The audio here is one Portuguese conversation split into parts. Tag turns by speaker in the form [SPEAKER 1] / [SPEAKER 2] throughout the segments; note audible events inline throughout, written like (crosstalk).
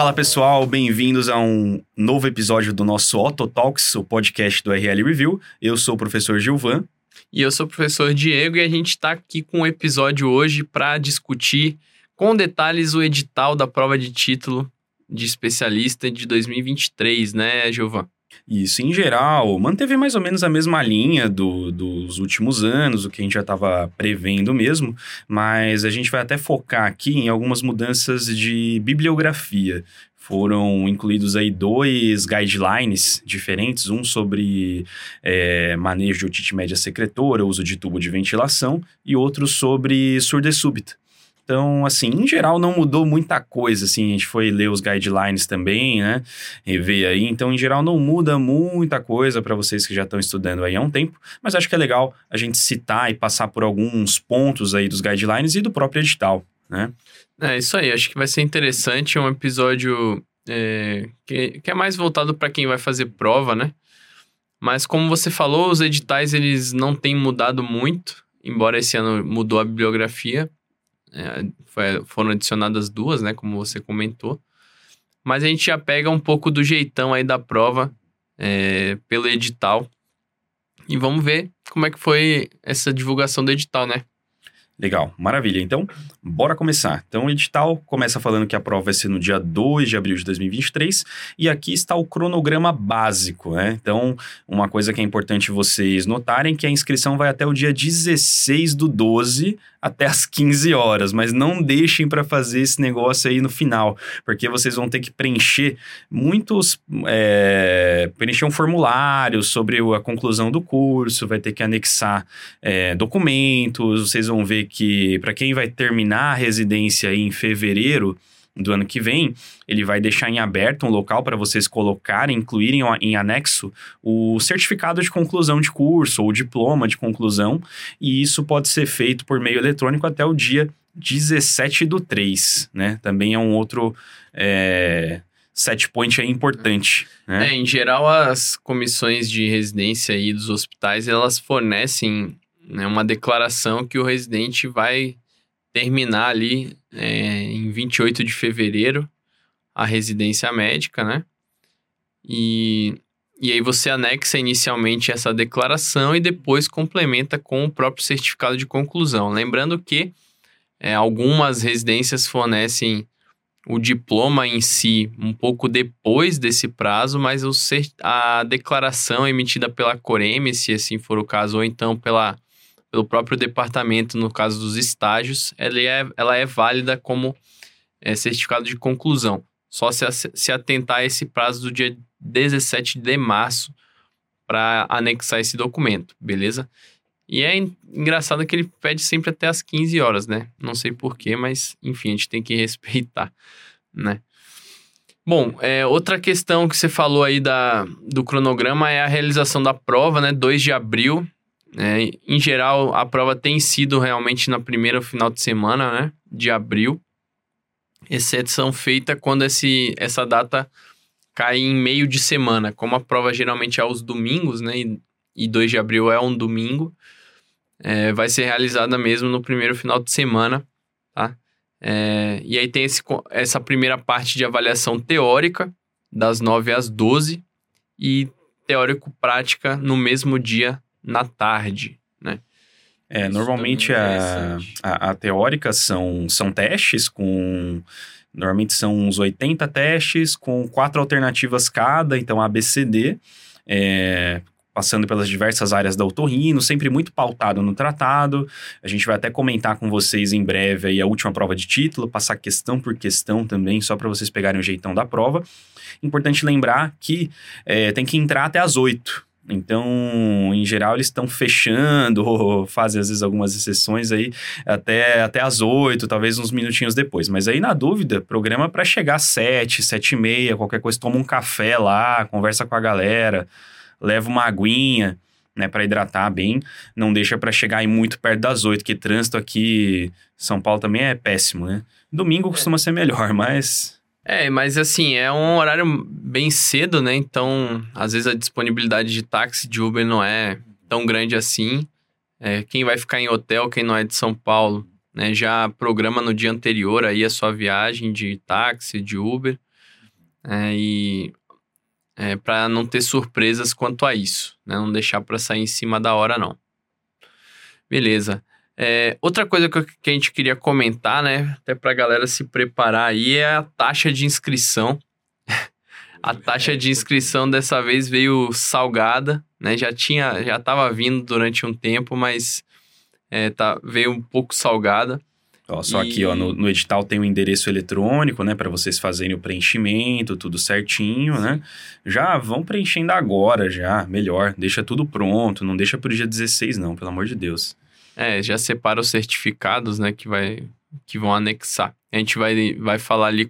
[SPEAKER 1] Fala pessoal, bem-vindos a um novo episódio do nosso Auto Talks, o podcast do RL Review. Eu sou o professor Gilvan.
[SPEAKER 2] E eu sou o professor Diego e a gente está aqui com um episódio hoje para discutir com detalhes o edital da prova de título de especialista de 2023, né, Gilvan?
[SPEAKER 1] Isso, em geral, manteve mais ou menos a mesma linha do, dos últimos anos, o que a gente já estava prevendo mesmo, mas a gente vai até focar aqui em algumas mudanças de bibliografia. Foram incluídos aí dois guidelines diferentes, um sobre é, manejo de otite média secretora, uso de tubo de ventilação, e outro sobre surdez súbita. Então, assim, em geral não mudou muita coisa, assim, a gente foi ler os guidelines também, né, rever aí, então em geral não muda muita coisa para vocês que já estão estudando aí há um tempo, mas acho que é legal a gente citar e passar por alguns pontos aí dos guidelines e do próprio edital, né.
[SPEAKER 2] É isso aí, acho que vai ser interessante, um episódio é, que, que é mais voltado para quem vai fazer prova, né, mas como você falou, os editais eles não têm mudado muito, embora esse ano mudou a bibliografia, é, foi, foram adicionadas duas, né? Como você comentou. Mas a gente já pega um pouco do jeitão aí da prova é, pelo edital. E vamos ver como é que foi essa divulgação do edital, né?
[SPEAKER 1] Legal, maravilha. Então, bora começar. Então, o edital começa falando que a prova vai ser no dia 2 de abril de 2023 e aqui está o cronograma básico, né? Então, uma coisa que é importante vocês notarem que a inscrição vai até o dia 16 do 12 até as 15 horas, mas não deixem para fazer esse negócio aí no final, porque vocês vão ter que preencher muitos. É, preencher um formulário sobre a conclusão do curso, vai ter que anexar é, documentos, vocês vão ver que para quem vai terminar a residência em fevereiro do ano que vem, ele vai deixar em aberto um local para vocês colocarem, incluírem em anexo o certificado de conclusão de curso ou diploma de conclusão, e isso pode ser feito por meio eletrônico até o dia 17 do 3, né? Também é um outro é, set point importante. Né?
[SPEAKER 2] É, em geral, as comissões de residência aí dos hospitais, elas fornecem né, uma declaração que o residente vai terminar ali é, em 28 de fevereiro a residência médica, né? E, e aí você anexa inicialmente essa declaração e depois complementa com o próprio certificado de conclusão. Lembrando que é, algumas residências fornecem o diploma em si um pouco depois desse prazo, mas o, a declaração emitida pela Coreme, se assim for o caso, ou então pela pelo próprio departamento, no caso dos estágios, ela é, ela é válida como é, certificado de conclusão. Só se, se atentar a esse prazo do dia 17 de março para anexar esse documento, beleza? E é engraçado que ele pede sempre até as 15 horas, né? Não sei porquê, mas enfim, a gente tem que (laughs) respeitar, né? Bom, é, outra questão que você falou aí da, do cronograma é a realização da prova, né? 2 de abril é, em geral, a prova tem sido realmente na primeira final de semana, né? De abril. Exceção feita quando esse, essa data cai em meio de semana. Como a prova geralmente é aos domingos, né? E, e 2 de abril é um domingo. É, vai ser realizada mesmo no primeiro final de semana, tá? É, e aí tem esse, essa primeira parte de avaliação teórica, das 9 às 12, e teórico-prática no mesmo dia na tarde, né?
[SPEAKER 1] É, normalmente é a, a, a, teórica são, são testes com. Normalmente são uns 80 testes com quatro alternativas cada, então ABCD, é, passando pelas diversas áreas da otorrino, sempre muito pautado no tratado. A gente vai até comentar com vocês em breve aí a última prova de título, passar questão por questão também, só para vocês pegarem o jeitão da prova. Importante lembrar que é, tem que entrar até as 8. Então, em geral, eles estão fechando, ou (laughs) fazem às vezes algumas exceções aí até, até às oito, talvez uns minutinhos depois. Mas aí, na dúvida, programa para chegar às sete, sete e meia, qualquer coisa, toma um café lá, conversa com a galera, leva uma aguinha, né, para hidratar bem. Não deixa para chegar aí muito perto das oito, que trânsito aqui São Paulo também é péssimo, né? Domingo costuma ser melhor, (laughs) mas
[SPEAKER 2] é, mas assim, é um horário bem cedo, né? Então, às vezes a disponibilidade de táxi de Uber não é tão grande assim. É, quem vai ficar em hotel, quem não é de São Paulo, né? Já programa no dia anterior aí a sua viagem de táxi, de Uber. É, e é, para não ter surpresas quanto a isso, né? Não deixar para sair em cima da hora, não. Beleza. É, outra coisa que, que, a gente queria comentar, né? Até para a galera se preparar aí, é a taxa de inscrição. (laughs) a taxa de inscrição dessa vez veio salgada, né? Já tinha, já estava vindo durante um tempo, mas é, tá, veio um pouco salgada.
[SPEAKER 1] Ó, só e... aqui, ó, no, no, edital tem o um endereço eletrônico, né, para vocês fazerem o preenchimento, tudo certinho, né? Já vão preenchendo agora, já, melhor. Deixa tudo pronto, não deixa pro dia 16 não, pelo amor de Deus.
[SPEAKER 2] É, já separa os certificados, né, que vai que vão anexar. A gente vai vai falar ali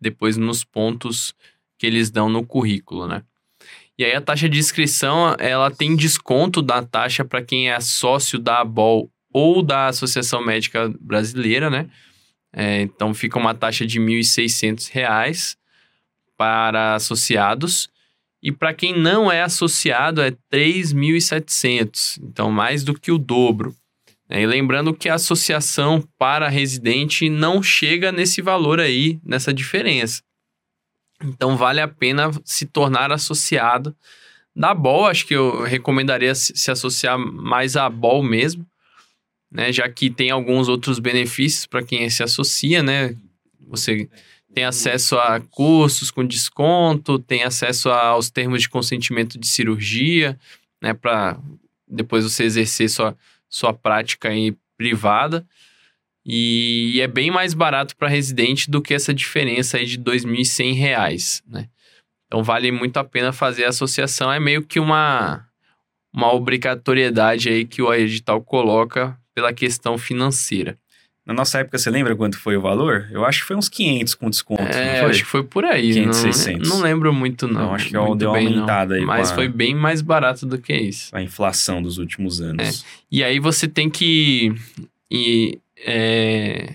[SPEAKER 2] depois nos pontos que eles dão no currículo, né? E aí a taxa de inscrição, ela tem desconto da taxa para quem é sócio da ABOL ou da Associação Médica Brasileira, né? É, então fica uma taxa de R$ 1.600 para associados. E para quem não é associado é 3.700, então mais do que o dobro. É, e lembrando que a associação para residente não chega nesse valor aí, nessa diferença. Então vale a pena se tornar associado da BOL. Acho que eu recomendaria se associar mais à BOL mesmo, né? Já que tem alguns outros benefícios para quem se associa, né? Você tem acesso a cursos com desconto, tem acesso aos termos de consentimento de cirurgia, né? Para depois você exercer sua, sua prática aí privada. E, é bem mais barato para residente do que essa diferença aí de R$ 2.100, né? Então vale muito a pena fazer a associação. É meio que uma, uma obrigatoriedade aí que o edital coloca pela questão financeira.
[SPEAKER 1] Na nossa época, você lembra quanto foi o valor? Eu acho que foi uns 500 com desconto.
[SPEAKER 2] É, acho que foi por aí. 500, não, 600. Não lembro muito, não.
[SPEAKER 1] acho que muito deu uma aumentada não. aí.
[SPEAKER 2] Mas a... foi bem mais barato do que isso.
[SPEAKER 1] A inflação dos últimos anos.
[SPEAKER 2] É. E aí você tem que e, é,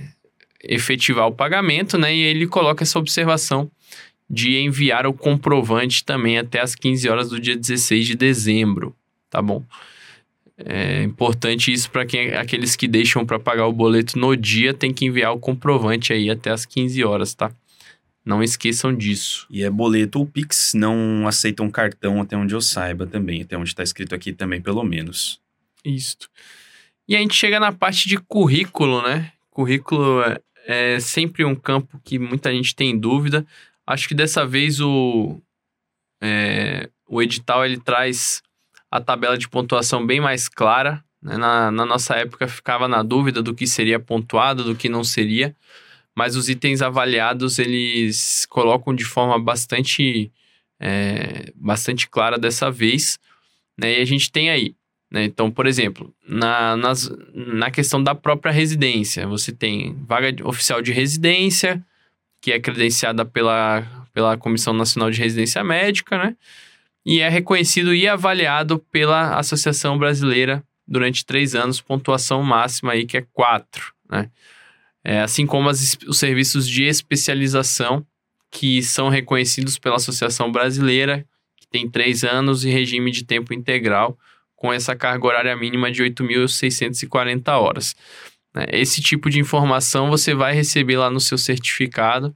[SPEAKER 2] efetivar o pagamento, né? E ele coloca essa observação de enviar o comprovante também até as 15 horas do dia 16 de dezembro, tá bom? É importante isso para quem aqueles que deixam para pagar o boleto no dia tem que enviar o comprovante aí até as 15 horas, tá? Não esqueçam disso.
[SPEAKER 1] E é boleto ou Pix, não aceitam cartão até onde eu saiba também, até onde está escrito aqui também, pelo menos.
[SPEAKER 2] Isso. E a gente chega na parte de currículo, né? Currículo é, é sempre um campo que muita gente tem dúvida. Acho que dessa vez o, é, o edital ele traz a tabela de pontuação bem mais clara. Né? Na, na nossa época ficava na dúvida do que seria pontuado, do que não seria, mas os itens avaliados eles colocam de forma bastante, é, bastante clara dessa vez. Né? E a gente tem aí né? Então, por exemplo, na, nas, na questão da própria residência, você tem vaga oficial de residência, que é credenciada pela, pela Comissão Nacional de Residência Médica, né? E é reconhecido e avaliado pela Associação Brasileira durante três anos, pontuação máxima aí que é quatro, né? É, assim como as, os serviços de especialização que são reconhecidos pela Associação Brasileira, que tem três anos e regime de tempo integral, com essa carga horária mínima de 8.640 horas. Né? Esse tipo de informação você vai receber lá no seu certificado.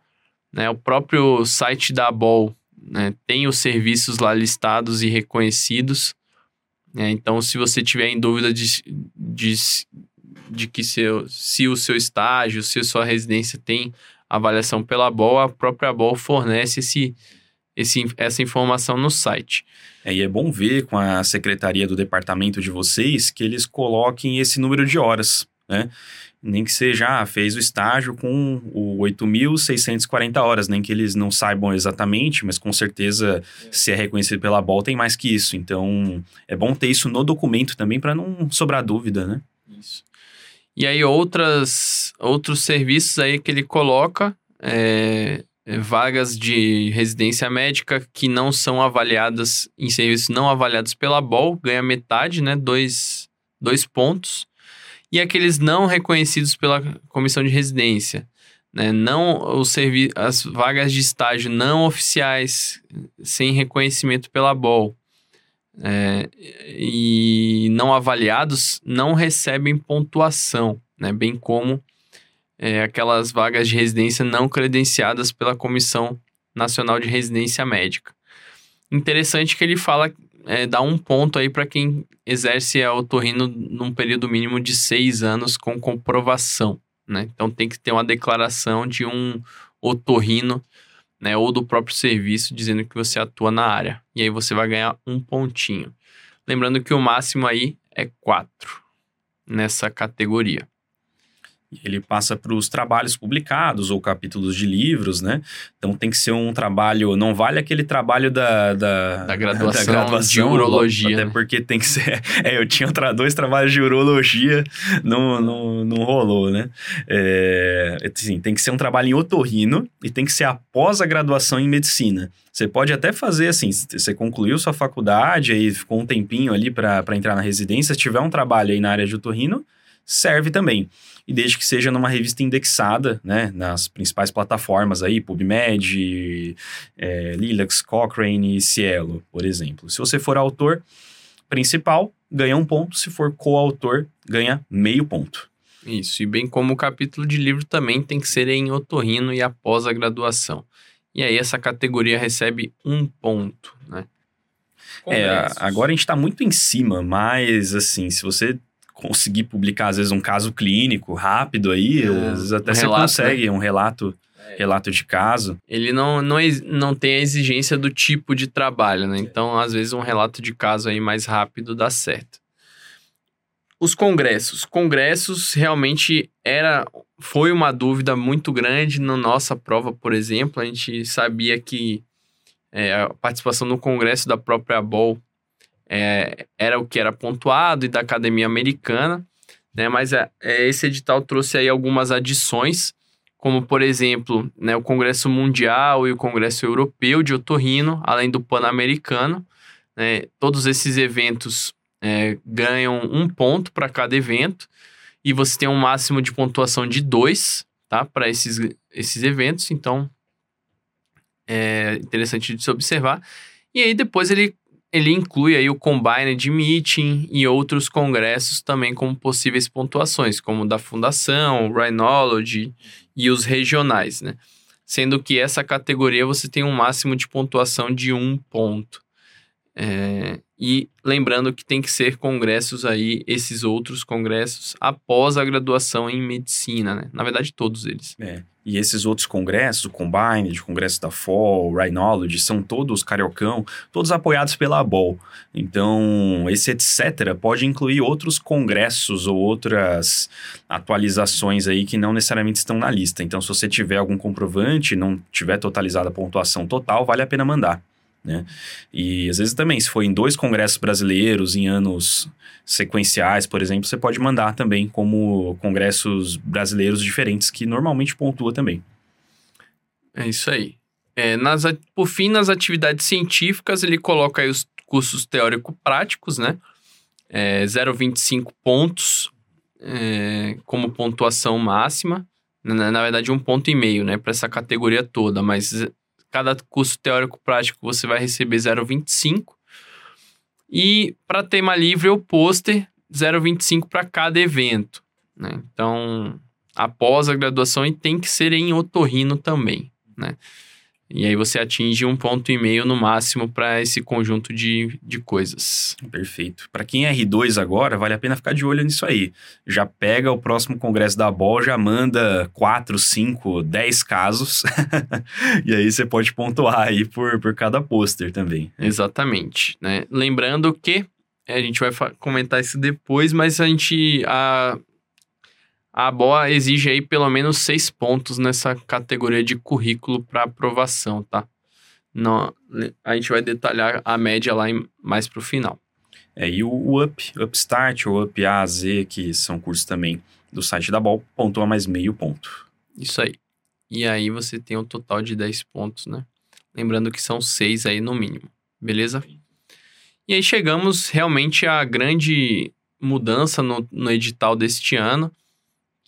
[SPEAKER 2] Né? O próprio site da BOL né, tem os serviços lá listados e reconhecidos. Né? Então, se você tiver em dúvida de, de, de que seu, se o seu estágio, se a sua residência tem avaliação pela BOL, a própria BOL fornece esse, esse, essa informação no site.
[SPEAKER 1] É, e é bom ver com a secretaria do departamento de vocês que eles coloquem esse número de horas, né? Nem que seja, ah, fez o estágio com o 8.640 horas, nem que eles não saibam exatamente, mas com certeza, se é reconhecido pela BOL, tem mais que isso. Então, é bom ter isso no documento também para não sobrar dúvida, né?
[SPEAKER 2] Isso. E aí, outras, outros serviços aí que ele coloca, é, é, vagas de residência médica que não são avaliadas em serviços não avaliados pela BOL, ganha metade, né? Dois, dois pontos e aqueles não reconhecidos pela comissão de residência. Né? Não os as vagas de estágio não oficiais, sem reconhecimento pela BOL. É, e não avaliados não recebem pontuação, né? bem como é, aquelas vagas de residência não credenciadas pela Comissão Nacional de Residência Médica. Interessante que ele fala, é, dá um ponto aí para quem exerce a otorrino num período mínimo de seis anos com comprovação, né? Então tem que ter uma declaração de um otorrino, né, ou do próprio serviço dizendo que você atua na área. E aí você vai ganhar um pontinho. Lembrando que o máximo aí é quatro nessa categoria.
[SPEAKER 1] Ele passa para os trabalhos publicados ou capítulos de livros, né? Então tem que ser um trabalho. Não vale aquele trabalho da, da,
[SPEAKER 2] da, graduação, da graduação de urologia.
[SPEAKER 1] Até
[SPEAKER 2] né?
[SPEAKER 1] porque tem que ser. (laughs) É, eu tinha dois trabalhos de urologia, não, não, não rolou, né? É, assim, tem que ser um trabalho em otorrino e tem que ser após a graduação em medicina. Você pode até fazer assim: você concluiu sua faculdade, aí ficou um tempinho ali para entrar na residência. Se tiver um trabalho aí na área de otorrino, serve também e desde que seja numa revista indexada, né, nas principais plataformas aí, PubMed, é, Lilacs, Cochrane e Cielo, por exemplo. Se você for autor principal, ganha um ponto, se for coautor, ganha meio ponto.
[SPEAKER 2] Isso, e bem como o capítulo de livro também tem que ser em otorrino e após a graduação. E aí essa categoria recebe um ponto, né?
[SPEAKER 1] É, agora a gente está muito em cima, mas assim, se você conseguir publicar, às vezes, um caso clínico rápido aí, é, às vezes até um você relato, consegue né? um relato, é. relato de caso.
[SPEAKER 2] Ele não, não, não tem a exigência do tipo de trabalho, né? Então, às vezes, um relato de caso aí mais rápido dá certo. Os congressos. Congressos realmente era foi uma dúvida muito grande na nossa prova, por exemplo. A gente sabia que é, a participação no congresso da própria BOL é, era o que era pontuado e da Academia Americana, né? Mas é, é, esse edital trouxe aí algumas adições, como por exemplo, né, o Congresso Mundial e o Congresso Europeu de Otorrino, além do Pan-Americano. Né? Todos esses eventos é, ganham um ponto para cada evento e você tem um máximo de pontuação de dois, tá? Para esses, esses eventos, então é interessante de se observar. E aí depois ele ele inclui aí o Combined Meeting e outros congressos também como possíveis pontuações, como o da Fundação, o Rhinology e os regionais, né? Sendo que essa categoria você tem um máximo de pontuação de um ponto. É, e lembrando que tem que ser congressos aí, esses outros congressos, após a graduação em medicina, né? Na verdade, todos eles.
[SPEAKER 1] É. E esses outros congressos, o Combine, o Congresso da FOL, o Rhinology, são todos cariocão, todos apoiados pela ABOL. Então, esse etc. pode incluir outros congressos ou outras atualizações aí que não necessariamente estão na lista. Então, se você tiver algum comprovante, não tiver totalizada a pontuação total, vale a pena mandar. Né? E às vezes também, se for em dois congressos brasileiros em anos sequenciais, por exemplo, você pode mandar também como congressos brasileiros diferentes que normalmente pontua também.
[SPEAKER 2] É isso aí. É, nas, por fim, nas atividades científicas, ele coloca aí os cursos teórico-práticos, né? É, 0,25 pontos é, como pontuação máxima. Na, na, verdade, um ponto e meio, né? Para essa categoria toda, mas cada curso teórico-prático você vai receber 0,25. E para tema livre, o pôster 0,25 para cada evento. Né? Então, após a graduação, e tem que ser em otorrino também. Né? E aí você atinge um ponto e meio no máximo para esse conjunto de, de coisas.
[SPEAKER 1] Perfeito. Para quem é R2 agora, vale a pena ficar de olho nisso aí. Já pega o próximo congresso da BOL, já manda 4, 5, 10 casos. (laughs) e aí você pode pontuar aí por, por cada pôster também.
[SPEAKER 2] Exatamente. Né? Lembrando que é, a gente vai comentar isso depois, mas a gente. A, a BOA exige aí pelo menos seis pontos nessa categoria de currículo para aprovação, tá? Não, a gente vai detalhar a média lá em, mais para o final.
[SPEAKER 1] É, e o, UP, Upstart ou Up A, Z, que são cursos também do site da BOL, pontua mais meio ponto.
[SPEAKER 2] Isso aí. E aí você tem um total de 10 pontos, né? Lembrando que são seis aí no mínimo, beleza? E aí chegamos realmente à grande mudança no, no edital deste ano,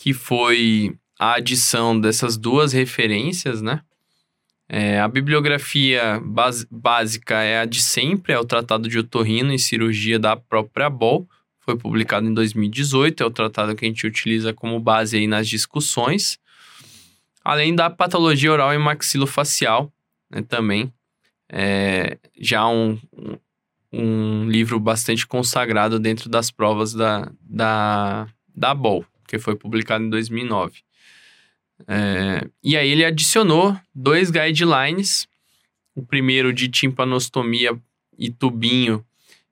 [SPEAKER 2] que foi a adição dessas duas referências, né? É, a bibliografia básica é a de sempre, é o Tratado de Otorrino e Cirurgia da própria BOL, foi publicado em 2018, é o tratado que a gente utiliza como base aí nas discussões, além da patologia oral e maxilofacial, né, também. É, já um, um livro bastante consagrado dentro das provas da, da, da BOL, que foi publicado em 2009. É, e aí ele adicionou dois guidelines, o primeiro de timpanostomia e tubinho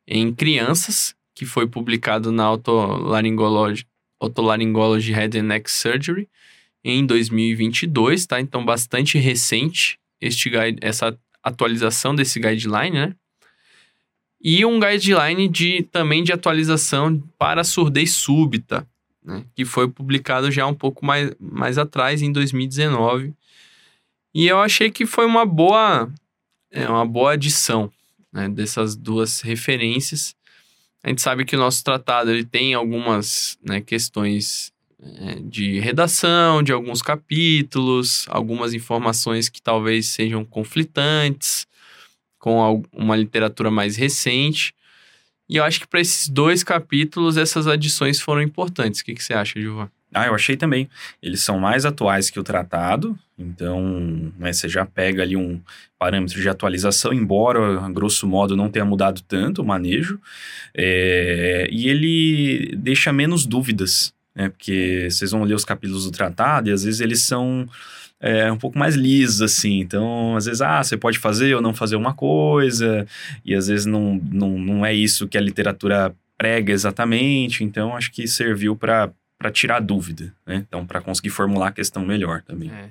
[SPEAKER 2] em crianças, que foi publicado na Otolaryngology, Otolaryngology Head and Neck Surgery em 2022, tá? Então bastante recente este guide, essa atualização desse guideline, né? E um guideline de, também de atualização para surdez súbita, né? que foi publicado já um pouco mais, mais atrás, em 2019. E eu achei que foi uma boa, é, uma boa adição né? dessas duas referências. A gente sabe que o nosso tratado ele tem algumas né, questões é, de redação, de alguns capítulos, algumas informações que talvez sejam conflitantes com uma literatura mais recente. E eu acho que para esses dois capítulos, essas adições foram importantes. O que, que você acha, Gilvan?
[SPEAKER 1] Ah, eu achei também. Eles são mais atuais que o tratado, então né, você já pega ali um parâmetro de atualização, embora, grosso modo, não tenha mudado tanto o manejo, é, e ele deixa menos dúvidas, né, porque vocês vão ler os capítulos do tratado e às vezes eles são é, um pouco mais liso, assim. Então, às vezes, ah, você pode fazer ou não fazer uma coisa, e às vezes não, não, não é isso que a literatura prega exatamente. Então, acho que serviu para tirar dúvida, né? Então, para conseguir formular a questão melhor também. É.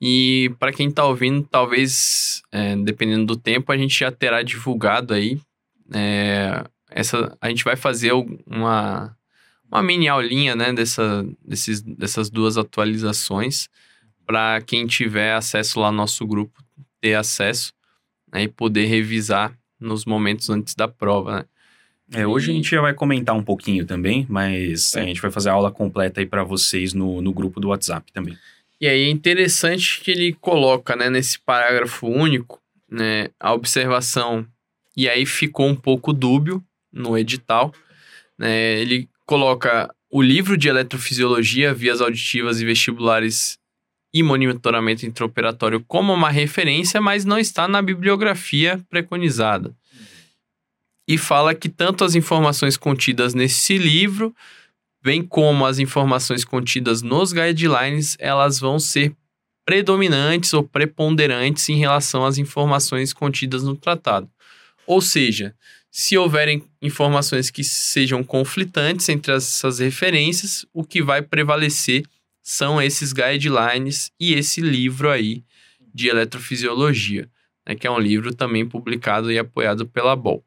[SPEAKER 2] E para quem está ouvindo, talvez, é, dependendo do tempo, a gente já terá divulgado aí. É, essa, a gente vai fazer uma, uma mini aulinha né, dessa, desses, dessas duas atualizações para quem tiver acesso lá no nosso grupo ter acesso né, e poder revisar nos momentos antes da prova, né?
[SPEAKER 1] É, hoje a gente já vai comentar um pouquinho também, mas é. a gente vai fazer a aula completa aí para vocês no, no grupo do WhatsApp também.
[SPEAKER 2] E aí é interessante que ele coloca, né, nesse parágrafo único, né, a observação, e aí ficou um pouco dúbio no edital, né, ele coloca o livro de eletrofisiologia, vias auditivas e vestibulares e monitoramento intraoperatório como uma referência, mas não está na bibliografia preconizada. E fala que tanto as informações contidas nesse livro, bem como as informações contidas nos guidelines, elas vão ser predominantes ou preponderantes em relação às informações contidas no tratado. Ou seja, se houverem informações que sejam conflitantes entre essas referências, o que vai prevalecer são esses guidelines e esse livro aí de eletrofisiologia, né, que é um livro também publicado e apoiado pela BOL.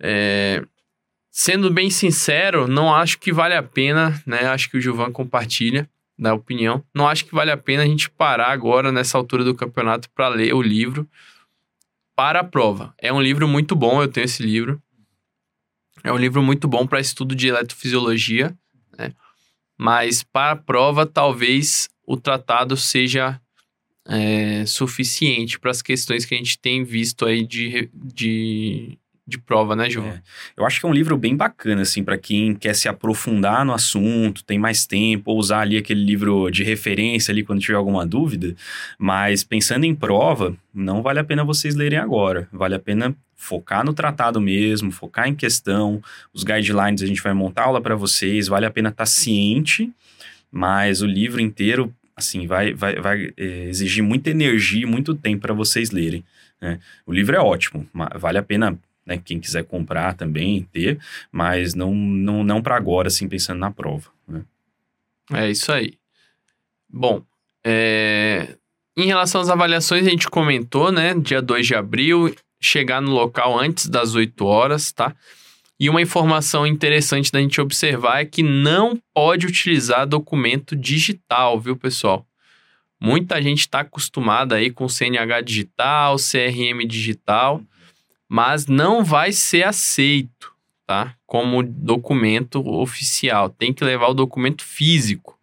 [SPEAKER 2] É, sendo bem sincero, não acho que vale a pena, né? Acho que o Gilvan compartilha da opinião. Não acho que vale a pena a gente parar agora nessa altura do campeonato para ler o livro para a prova. É um livro muito bom, eu tenho esse livro. É um livro muito bom para estudo de eletrofisiologia? Mas para a prova, talvez o tratado seja é, suficiente para as questões que a gente tem visto aí de, de, de prova, né, João? É.
[SPEAKER 1] Eu acho que é um livro bem bacana, assim, para quem quer se aprofundar no assunto, tem mais tempo, ou usar ali aquele livro de referência ali quando tiver alguma dúvida. Mas pensando em prova, não vale a pena vocês lerem agora. Vale a pena focar no tratado mesmo, focar em questão. Os guidelines a gente vai montar aula para vocês, vale a pena estar tá ciente, mas o livro inteiro, assim, vai, vai, vai é, exigir muita energia e muito tempo para vocês lerem. Né? O livro é ótimo, vale a pena né, quem quiser comprar também, ter, mas não, não, não para agora, assim, pensando na prova. Né?
[SPEAKER 2] É isso aí. Bom, é... em relação às avaliações, a gente comentou, né? Dia 2 de abril, chegar no local antes das 8 horas, tá? E uma informação interessante da gente observar é que não pode utilizar documento digital, viu, pessoal? Muita gente está acostumada aí com CNH digital, CRM digital, mas não vai ser aceito, tá? Como documento oficial. Tem que levar o documento físico.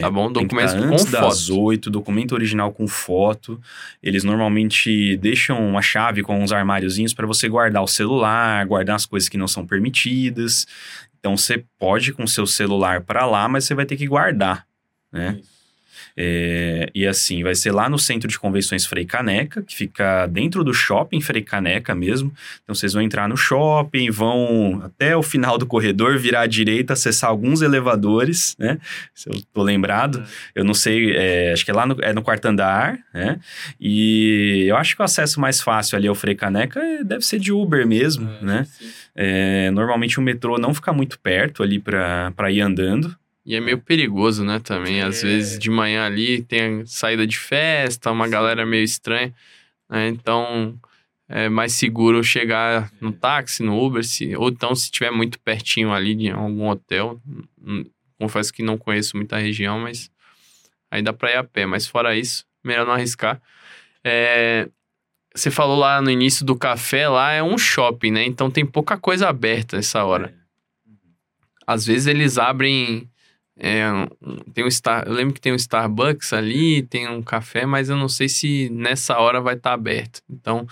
[SPEAKER 2] Tá bom?
[SPEAKER 1] Documento com antes foto. das 8, documento original com foto. Eles normalmente deixam uma chave com uns armáriozinhos para você guardar o celular, guardar as coisas que não são permitidas. Então você pode ir com seu celular para lá, mas você vai ter que guardar, né? É, e assim, vai ser lá no Centro de Convenções Frei Caneca, que fica dentro do shopping Frei Caneca mesmo. Então vocês vão entrar no shopping, vão até o final do corredor, virar à direita, acessar alguns elevadores, né? Se eu tô lembrado. É. Eu não sei, é, acho que é lá no, é no quarto andar, né? E eu acho que o acesso mais fácil ali ao Frei Caneca deve ser de Uber mesmo, é, né? É, normalmente o metrô não fica muito perto ali para ir andando.
[SPEAKER 2] E é meio perigoso, né, também. É. Às vezes de manhã ali tem saída de festa, uma galera meio estranha. Né? Então é mais seguro chegar no táxi, no Uber, se, ou então se estiver muito pertinho ali de algum hotel. Hum, confesso que não conheço muita região, mas aí dá pra ir a pé. Mas fora isso, melhor não arriscar. É, você falou lá no início do café, lá é um shopping, né? Então tem pouca coisa aberta essa hora. Às vezes eles abrem é, tem um Star, eu lembro que tem um Starbucks ali, tem um café, mas eu não sei se nessa hora vai estar tá aberto. Então,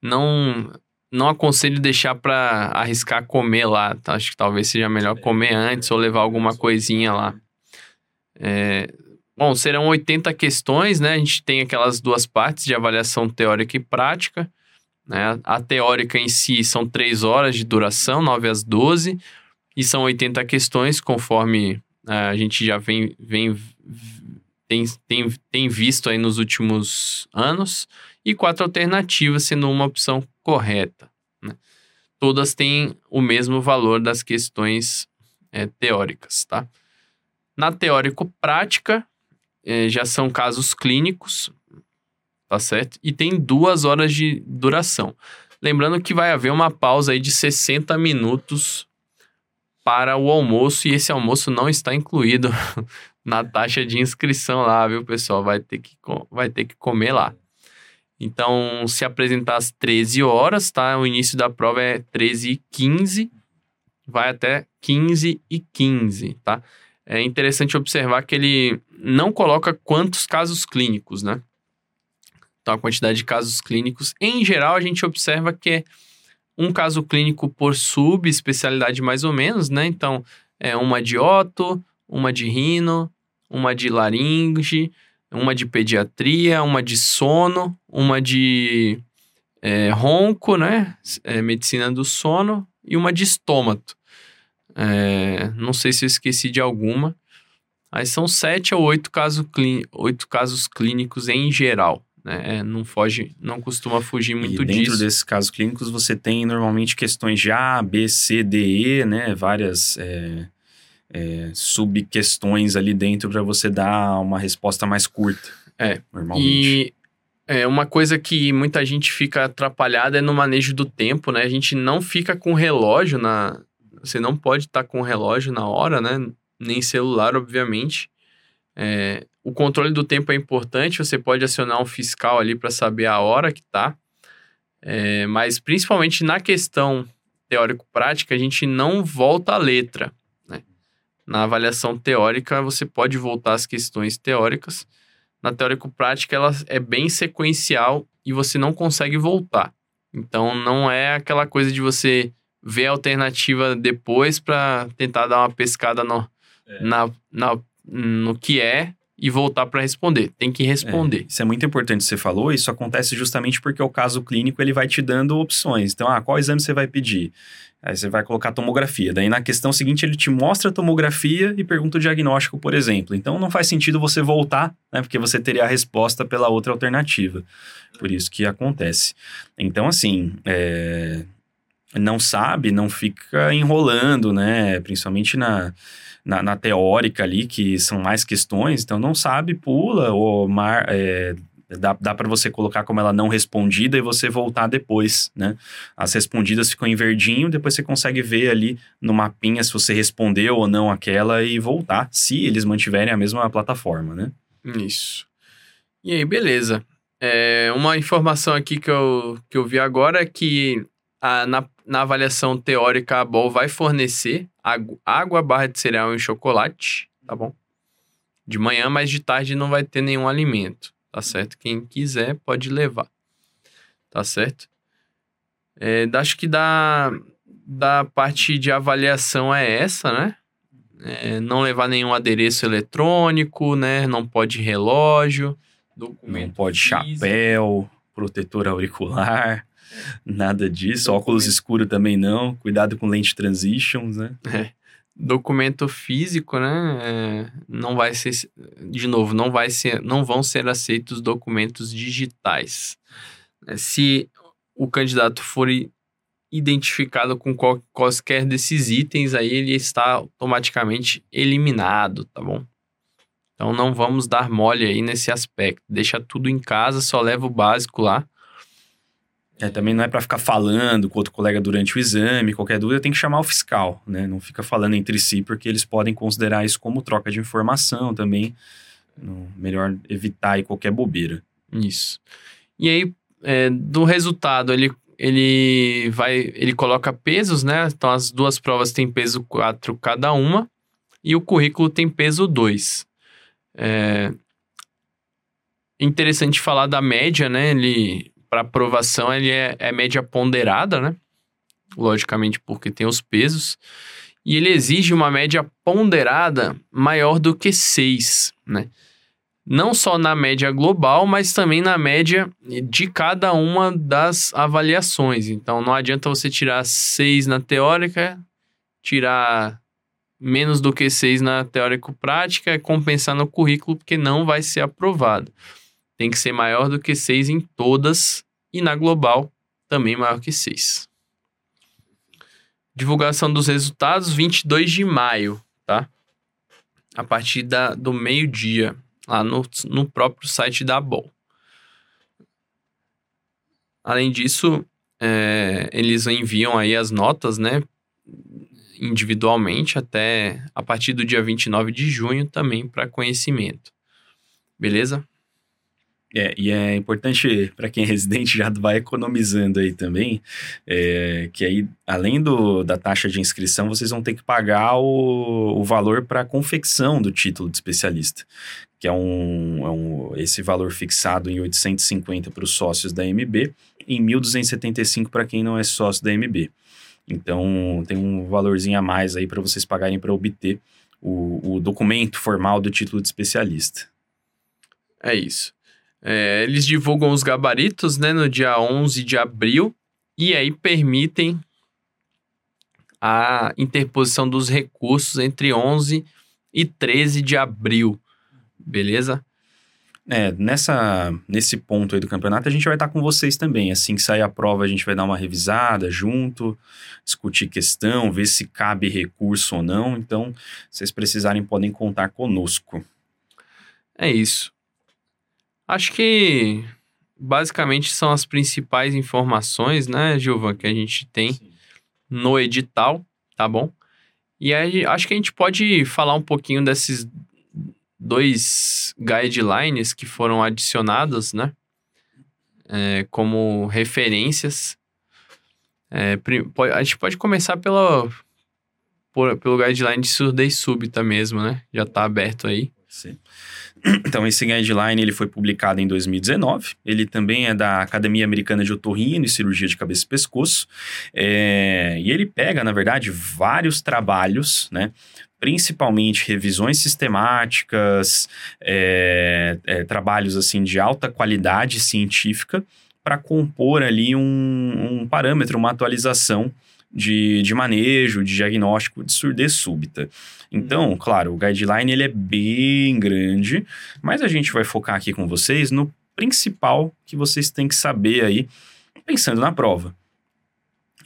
[SPEAKER 2] não não aconselho deixar para arriscar comer lá. Tá? Acho que talvez seja melhor comer antes ou levar alguma coisinha lá. É, bom, serão 80 questões, né? A gente tem aquelas duas partes de avaliação teórica e prática. Né? A teórica em si são 3 horas de duração, 9 às 12, e são 80 questões, conforme a gente já vem, vem tem, tem, tem visto aí nos últimos anos, e quatro alternativas sendo uma opção correta. Né? Todas têm o mesmo valor das questões é, teóricas, tá? Na teórico-prática, é, já são casos clínicos, tá certo? E tem duas horas de duração. Lembrando que vai haver uma pausa aí de 60 minutos para o almoço e esse almoço não está incluído (laughs) na taxa de inscrição lá, viu, pessoal? Vai ter que, vai ter que comer lá. Então, se apresentar às 13 horas, tá? O início da prova é 13 e 15, vai até 15 e 15, tá? É interessante observar que ele não coloca quantos casos clínicos, né? Então, a quantidade de casos clínicos, em geral, a gente observa que é um caso clínico por subespecialidade mais ou menos, né? Então, é uma de oto, uma de rino, uma de laringe, uma de pediatria, uma de sono, uma de é, ronco, né? É, medicina do sono e uma de estômago. É, não sei se eu esqueci de alguma. Aí são sete ou oito, caso oito casos clínicos em geral. Né? É, não foge, não costuma fugir muito
[SPEAKER 1] e
[SPEAKER 2] dentro
[SPEAKER 1] disso. desses casos clínicos você tem normalmente questões de A, B, C, D, E, né? Várias é, é, subquestões ali dentro para você dar uma resposta mais curta.
[SPEAKER 2] É, normalmente. E é, uma coisa que muita gente fica atrapalhada é no manejo do tempo, né? A gente não fica com relógio na... Você não pode estar tá com relógio na hora, né? Nem celular, obviamente. É, o controle do tempo é importante, você pode acionar um fiscal ali para saber a hora que tá. É, mas principalmente na questão teórico-prática, a gente não volta a letra. Né? Na avaliação teórica, você pode voltar as questões teóricas. Na teórico-prática, ela é bem sequencial e você não consegue voltar. Então, não é aquela coisa de você ver a alternativa depois para tentar dar uma pescada no, é. na, na, no que é e voltar para responder. Tem que responder.
[SPEAKER 1] É, isso é muito importante você falou. Isso acontece justamente porque o caso clínico ele vai te dando opções. Então, ah, qual exame você vai pedir? Aí você vai colocar tomografia. Daí na questão seguinte ele te mostra a tomografia e pergunta o diagnóstico, por exemplo. Então não faz sentido você voltar, né? Porque você teria a resposta pela outra alternativa. Por isso que acontece. Então, assim, é... não sabe, não fica enrolando, né? Principalmente na na, na, teórica ali, que são mais questões, então não sabe, pula, ou mar, é, dá, dá para você colocar como ela não respondida e você voltar depois, né? As respondidas ficam em verdinho, depois você consegue ver ali no mapinha se você respondeu ou não aquela e voltar, se eles mantiverem a mesma plataforma, né?
[SPEAKER 2] Isso. E aí, beleza. É, uma informação aqui que eu, que eu vi agora é que a, na, na avaliação teórica a BOL vai fornecer água, barra de cereal e chocolate, tá bom? De manhã, mas de tarde não vai ter nenhum alimento, tá certo? Quem quiser pode levar, tá certo? É, acho que da, da parte de avaliação é essa, né? é, não levar nenhum adereço eletrônico, né? Não pode relógio,
[SPEAKER 1] não pode chapéu, protetor auricular, nada disso. Óculos escuros também não. Cuidado com lente transitions, né?
[SPEAKER 2] É. Documento físico, né? É, não vai ser, de novo, não vai ser, não vão ser aceitos documentos digitais. É, se o candidato for identificado com qual, quaisquer desses itens, aí ele está automaticamente eliminado, tá bom? Então não vamos dar mole aí nesse aspecto. Deixa tudo em casa, só leva o básico lá.
[SPEAKER 1] É, também não é para ficar falando com outro colega durante o exame, qualquer dúvida tem que chamar o fiscal, né? Não fica falando entre si, porque eles podem considerar isso como troca de informação também. melhor evitar qualquer bobeira.
[SPEAKER 2] Isso. E aí, é, do resultado, ele, ele vai. Ele coloca pesos, né? Então as duas provas têm peso 4 cada uma, e o currículo tem peso 2. É interessante falar da média, né? Ele para aprovação ele é, é média ponderada, né? Logicamente porque tem os pesos. E ele exige uma média ponderada maior do que 6, né? Não só na média global, mas também na média de cada uma das avaliações. Então não adianta você tirar 6 na teórica, tirar menos do que 6 na teórico-prática, compensar no currículo, porque não vai ser aprovado. Tem que ser maior do que 6 em todas e na global também maior que 6. Divulgação dos resultados 22 de maio, tá? A partir da, do meio-dia, lá no, no próprio site da BOL. Além disso, é, eles enviam aí as notas, né? individualmente até a partir do dia 29 de junho também para conhecimento. Beleza?
[SPEAKER 1] É, e é importante para quem é residente já vai economizando aí também, é, que aí, além do, da taxa de inscrição, vocês vão ter que pagar o, o valor para a confecção do título de especialista, que é um, é um esse valor fixado em 850 para os sócios da MB e em 1.275 para quem não é sócio da MB. Então, tem um valorzinho a mais aí para vocês pagarem para obter o, o, documento formal do título de especialista.
[SPEAKER 2] É isso. É, eles divulgam os gabaritos né, no dia 11 de abril e aí permitem a interposição dos recursos entre 11 e 13 de abril. Beleza?
[SPEAKER 1] É, nessa, nesse ponto aí do campeonato, a gente vai estar com vocês também. Assim que sair a prova, a gente vai dar uma revisada junto, discutir questão, ver se cabe recurso ou não. Então, se vocês precisarem, podem contar conosco.
[SPEAKER 2] É isso. Acho que basicamente são as principais informações, né, Gilvan, que a gente tem Sim. no edital, tá bom? E aí, acho que a gente pode falar um pouquinho desses dois guidelines que foram adicionados, né? É, como referências. É, a gente pode começar pela, por, pelo guideline de surdez súbita mesmo, né? Já está aberto aí.
[SPEAKER 1] Sim. (clears throat) Então, esse guideline ele foi publicado em 2019. Ele também é da Academia Americana de Otorrino e Cirurgia de Cabeça e Pescoço. É, e ele pega, na verdade, vários trabalhos, né? principalmente revisões sistemáticas, é, é, trabalhos assim de alta qualidade científica para compor ali um, um, parâmetro, uma atualização de, de manejo, de diagnóstico de surdez súbita. Então, uhum. claro, o guideline ele é bem grande, mas a gente vai focar aqui com vocês no principal que vocês têm que saber aí pensando na prova.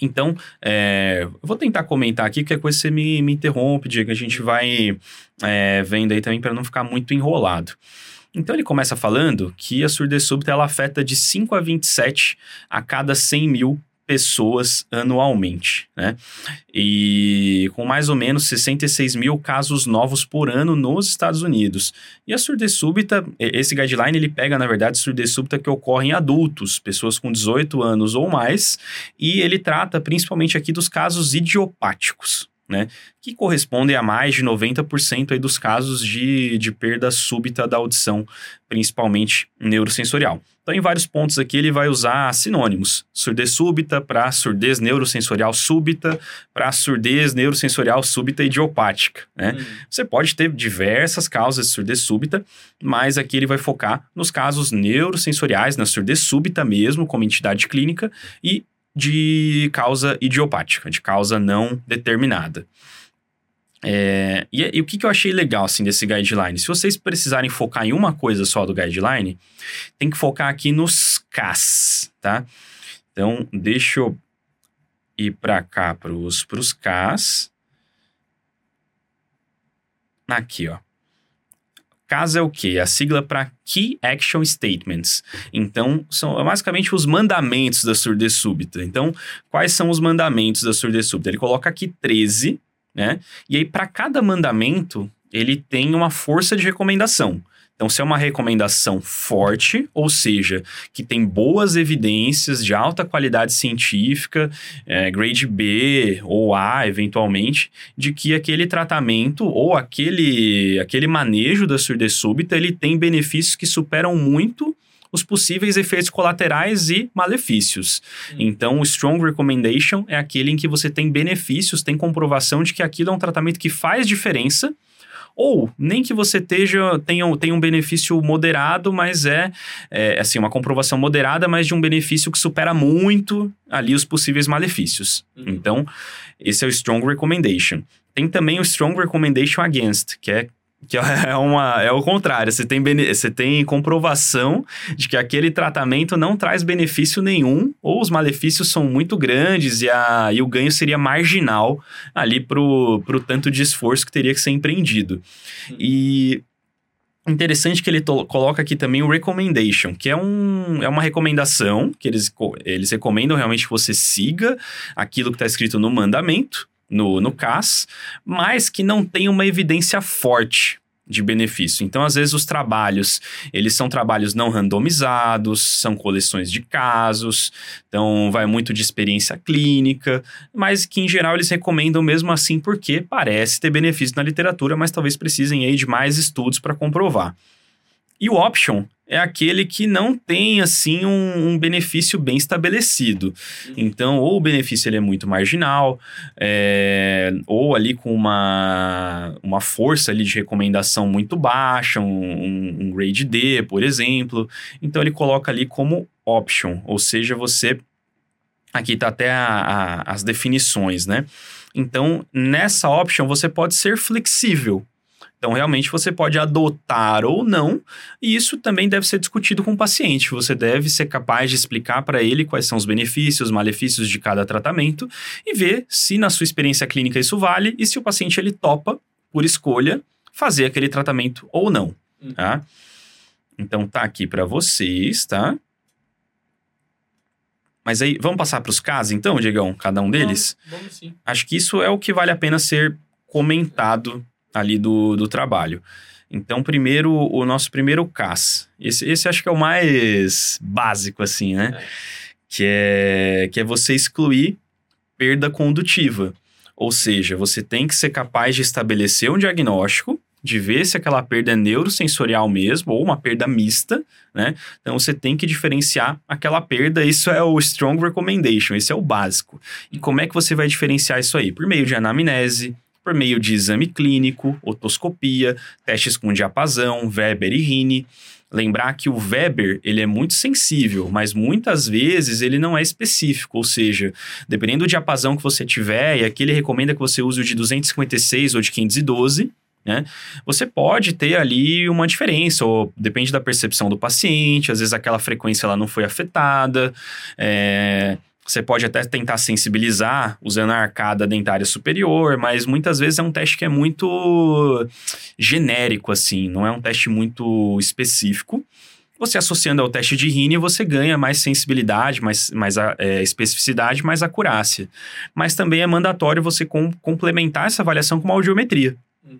[SPEAKER 1] Então, é, eu vou tentar comentar aqui, qualquer coisa você me, me interrompe, Diego, a gente vai é, vendo aí também para não ficar muito enrolado. Então ele começa falando que a surdez súbita ela afeta de 5 a 27 a cada 100 mil pessoas anualmente, né? E com mais ou menos 66 mil casos novos por ano nos Estados Unidos. E a surdez súbita, esse guideline, ele pega, na verdade, surdez súbita que ocorre em adultos, pessoas com 18 anos ou mais, e ele trata principalmente aqui dos casos idiopáticos. Né? Que correspondem a mais de 90% aí dos casos de, de perda súbita da audição, principalmente neurosensorial. Então, em vários pontos aqui, ele vai usar sinônimos. Surdez súbita para surdez neurosensorial súbita, para surdez neurosensorial súbita idiopática, né? Uhum. Você pode ter diversas causas de surdez súbita, mas aqui ele vai focar nos casos neurosensoriais, na surdez súbita mesmo, como entidade clínica, e de causa idiopática, de causa não determinada. É, e, e, o que, que eu achei legal assim desse guideline? Se vocês precisarem focar em uma coisa só do guideline, tem que focar aqui nos CAS, tá? Então, deixa eu ir para cá para os CAS. Aqui, ó. CAS é o quê? A sigla para Key Action Statements. Então, são basicamente os mandamentos da surdez súbita. Então, quais são os mandamentos da surdez súbita? Ele coloca aqui 13, né? E aí, para cada mandamento, ele tem uma força de recomendação. Então, se é uma recomendação forte, ou seja, que tem boas evidências de alta qualidade científica, é, grade B ou A, eventualmente, de que aquele tratamento ou aquele, aquele manejo da surdez súbita ele tem benefícios que superam muito os possíveis efeitos colaterais e malefícios. Hum. Então, o Strong Recommendation é aquele em que você tem benefícios, tem comprovação de que aquilo é um tratamento que faz diferença ou nem que você tenha, tenha um benefício moderado, mas é, é assim, uma comprovação moderada, mas de um benefício que supera muito ali os possíveis malefícios. Uhum. Então, esse é o Strong Recommendation. Tem também o Strong Recommendation Against, que é que é, uma, é o contrário, você tem, você tem comprovação de que aquele tratamento não traz benefício nenhum, ou os malefícios são muito grandes e, a, e o ganho seria marginal ali pro, pro tanto de esforço que teria que ser empreendido. Uhum. E interessante que ele coloca aqui também o recommendation, que é, um, é uma recomendação que eles, eles recomendam realmente que você siga aquilo que está escrito no mandamento, no, no CAS, mas que não tem uma evidência forte de benefício. Então, às vezes, os trabalhos, eles são trabalhos não randomizados, são coleções de casos, então vai muito de experiência clínica, mas que, em geral, eles recomendam mesmo assim porque parece ter benefício na literatura, mas talvez precisem aí de mais estudos para comprovar. E o option é aquele que não tem assim um, um benefício bem estabelecido. Uhum. Então, ou o benefício ele é muito marginal, é, ou ali com uma, uma força ali de recomendação muito baixa, um, um grade D, por exemplo. Então, ele coloca ali como option, ou seja, você aqui está até a, a, as definições, né? Então, nessa option você pode ser flexível. Então, realmente, você pode adotar ou não, e isso também deve ser discutido com o paciente. Você deve ser capaz de explicar para ele quais são os benefícios, malefícios de cada tratamento e ver se na sua experiência clínica isso vale e se o paciente ele topa, por escolha, fazer aquele tratamento ou não. Uhum. Tá? Então, tá aqui para vocês, tá? Mas aí, vamos passar para os casos, então, Diegão? Cada um deles?
[SPEAKER 2] Vamos, vamos sim.
[SPEAKER 1] Acho que isso é o que vale a pena ser comentado ali do, do trabalho. Então, primeiro, o nosso primeiro CAS. Esse, esse acho que é o mais básico, assim, né? É. Que, é, que é você excluir perda condutiva. Ou seja, você tem que ser capaz de estabelecer um diagnóstico, de ver se aquela perda é neurosensorial mesmo, ou uma perda mista, né? Então, você tem que diferenciar aquela perda. Isso é o Strong Recommendation, esse é o básico. E como é que você vai diferenciar isso aí? Por meio de anamnese, por meio de exame clínico, otoscopia, testes com diapasão, Weber e Rini. Lembrar que o Weber ele é muito sensível, mas muitas vezes ele não é específico, ou seja, dependendo do diapasão que você tiver, e aqui ele recomenda que você use o de 256 ou de 512, né? Você pode ter ali uma diferença, ou depende da percepção do paciente, às vezes aquela frequência ela não foi afetada, é, você pode até tentar sensibilizar usando a arcada dentária superior, mas muitas vezes é um teste que é muito genérico, assim, não é um teste muito específico. Você associando ao teste de Rini, você ganha mais sensibilidade, mais, mais é, especificidade, mais acurácia. Mas também é mandatório você com, complementar essa avaliação com uma audiometria. Uhum.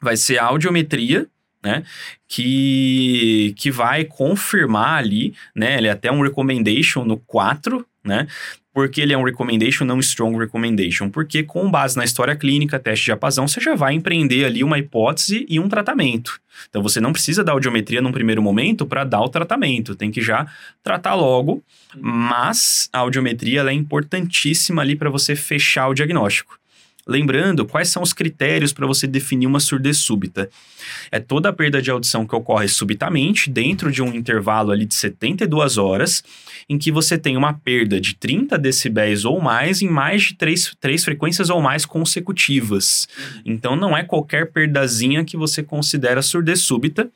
[SPEAKER 1] Vai ser a audiometria né? Que, que vai confirmar ali, né? Ele é até um recommendation no 4, né? Porque ele é um recommendation, não strong recommendation. Porque com base na história clínica, teste de apazão, você já vai empreender ali uma hipótese e um tratamento. Então você não precisa da audiometria num primeiro momento para dar o tratamento, tem que já tratar logo, mas a audiometria é importantíssima ali para você fechar o diagnóstico. Lembrando, quais são os critérios para você definir uma surdez súbita? É toda a perda de audição que ocorre subitamente, dentro de um intervalo ali de 72 horas, em que você tem uma perda de 30 decibéis ou mais em mais de três, três frequências ou mais consecutivas. Então, não é qualquer perdazinha que você considera surdez súbita.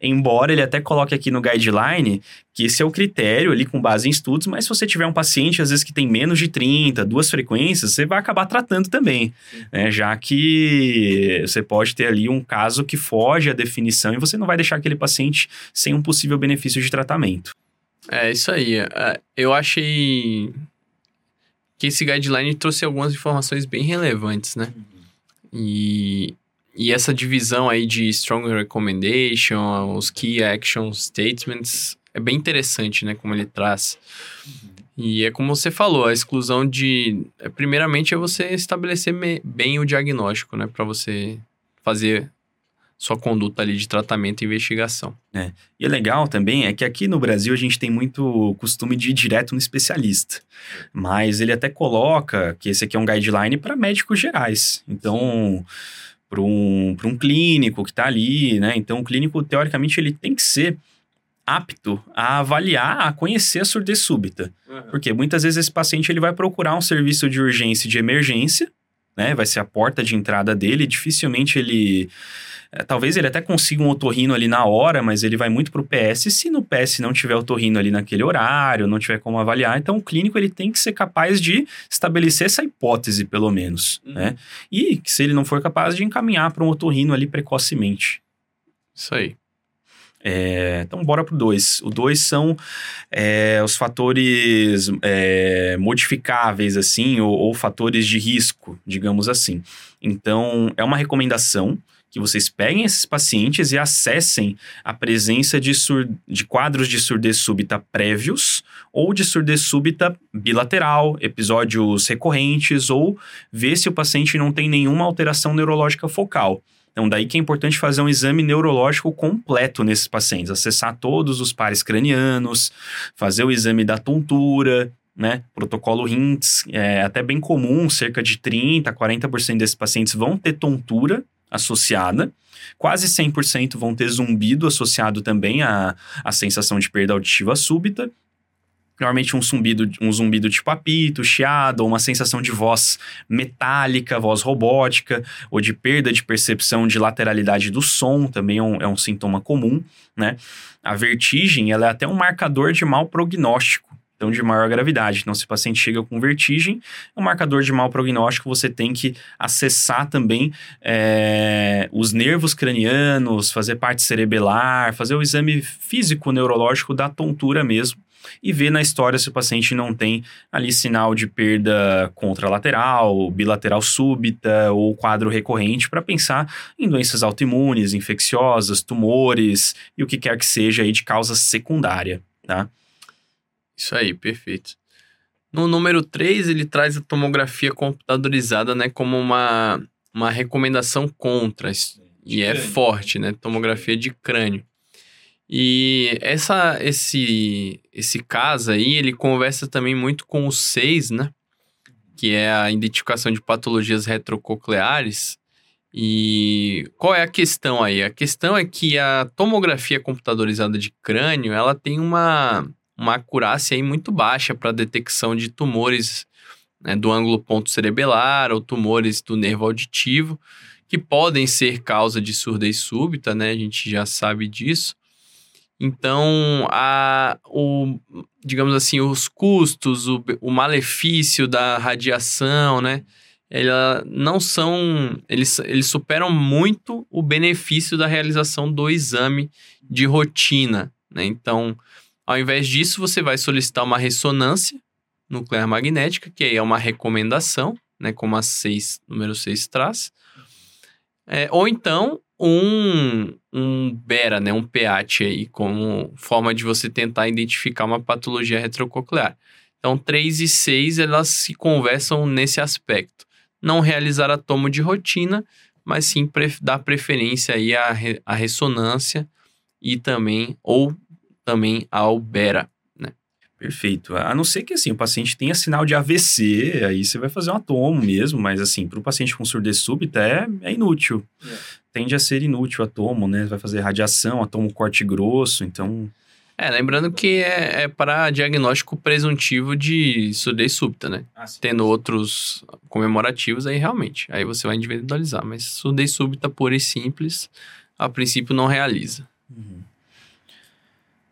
[SPEAKER 1] Embora ele até coloque aqui no guideline que esse é o critério ali com base em estudos, mas se você tiver um paciente, às vezes, que tem menos de 30, duas frequências, você vai acabar tratando também, né? Já que você pode ter ali um caso que foge à definição e você não vai deixar aquele paciente sem um possível benefício de tratamento.
[SPEAKER 2] É isso aí. É, eu achei que esse guideline trouxe algumas informações bem relevantes, né? E e essa divisão aí de strong recommendation, os key action statements, é bem interessante, né? Como ele traz. E é como você falou, a exclusão de. É, primeiramente é você estabelecer bem o diagnóstico, né? Para você fazer sua conduta ali de tratamento e investigação.
[SPEAKER 1] É. E é legal também é que aqui no Brasil a gente tem muito costume de ir direto no especialista. Mas ele até coloca que esse aqui é um guideline para médicos gerais. Então. Sim para um, um clínico que está ali, né? Então, o clínico, teoricamente, ele tem que ser apto a avaliar, a conhecer a surdez súbita. Uhum. Porque muitas vezes esse paciente ele vai procurar um serviço de urgência e de emergência, né? Vai ser a porta de entrada dele, dificilmente ele é, talvez ele até consiga um otorrino ali na hora, mas ele vai muito para o PS. Se no PS não tiver otorrino ali naquele horário, não tiver como avaliar, então o clínico ele tem que ser capaz de estabelecer essa hipótese, pelo menos, uhum. né? E se ele não for capaz de encaminhar para um otorrino ali precocemente.
[SPEAKER 2] Isso aí.
[SPEAKER 1] É, então, bora pro 2. O 2 são é, os fatores é, modificáveis, assim, ou, ou, fatores de risco, digamos assim. Então, é uma recomendação que vocês peguem esses pacientes e acessem a presença de, de quadros de surdez súbita prévios ou de surdez súbita bilateral, episódios recorrentes, ou ver se o paciente não tem nenhuma alteração neurológica focal. Então, daí que é importante fazer um exame neurológico completo nesses pacientes, acessar todos os pares cranianos, fazer o exame da tontura, né? Protocolo HINTS é até bem comum, cerca de 30, 40% desses pacientes vão ter tontura associada. Quase 100% vão ter zumbido associado também à, à sensação de perda auditiva súbita. Normalmente um zumbido, um zumbido tipo apito, chiado, ou uma sensação de voz metálica, voz robótica, ou de perda de percepção de lateralidade do som, também é um, é um sintoma comum, né? A vertigem, ela é até um marcador de mau prognóstico então de maior gravidade. Então, se o paciente chega com vertigem, é um marcador de mau prognóstico, você tem que acessar também é, os nervos cranianos, fazer parte cerebelar, fazer o exame físico neurológico da tontura mesmo e ver na história se o paciente não tem ali sinal de perda contralateral, bilateral súbita ou quadro recorrente para pensar em doenças autoimunes, infecciosas, tumores e o que quer que seja aí de causa secundária, tá?
[SPEAKER 2] Isso aí, perfeito. No número 3, ele traz a tomografia computadorizada, né, como uma, uma recomendação contra. E é forte, né? Tomografia de crânio. E essa, esse, esse caso aí, ele conversa também muito com o 6, né? Que é a identificação de patologias retrococleares. E qual é a questão aí? A questão é que a tomografia computadorizada de crânio, ela tem uma uma acurácia aí muito baixa para detecção de tumores né, do ângulo ponto cerebelar ou tumores do nervo auditivo, que podem ser causa de surdez súbita, né? A gente já sabe disso. Então, a, o, digamos assim, os custos, o, o malefício da radiação, né? Ela não são. Eles, eles superam muito o benefício da realização do exame de rotina. Né? Então, ao invés disso, você vai solicitar uma ressonância nuclear magnética, que aí é uma recomendação, né, como a 6, número 6 traz. É, ou então um, um BERA, né, um PAT aí, como forma de você tentar identificar uma patologia retrococlear. Então, 3 e 6, elas se conversam nesse aspecto. Não realizar a tomo de rotina, mas sim pre dar preferência aí à, re à ressonância e também, ou também ao BERA. Né?
[SPEAKER 1] Perfeito. A não ser que assim, o paciente tenha sinal de AVC, aí você vai fazer um atomo mesmo, mas assim, para o paciente com surdez súbita é, é inútil. É. Tende a ser inútil o atomo, né? Vai fazer radiação, atomo corte grosso, então.
[SPEAKER 2] É, lembrando que é, é para diagnóstico presuntivo de surdez súbita, né? Ah, Tendo outros comemorativos, aí realmente, aí você vai individualizar. Mas surdez súbita pura e simples, a princípio não realiza. Uhum.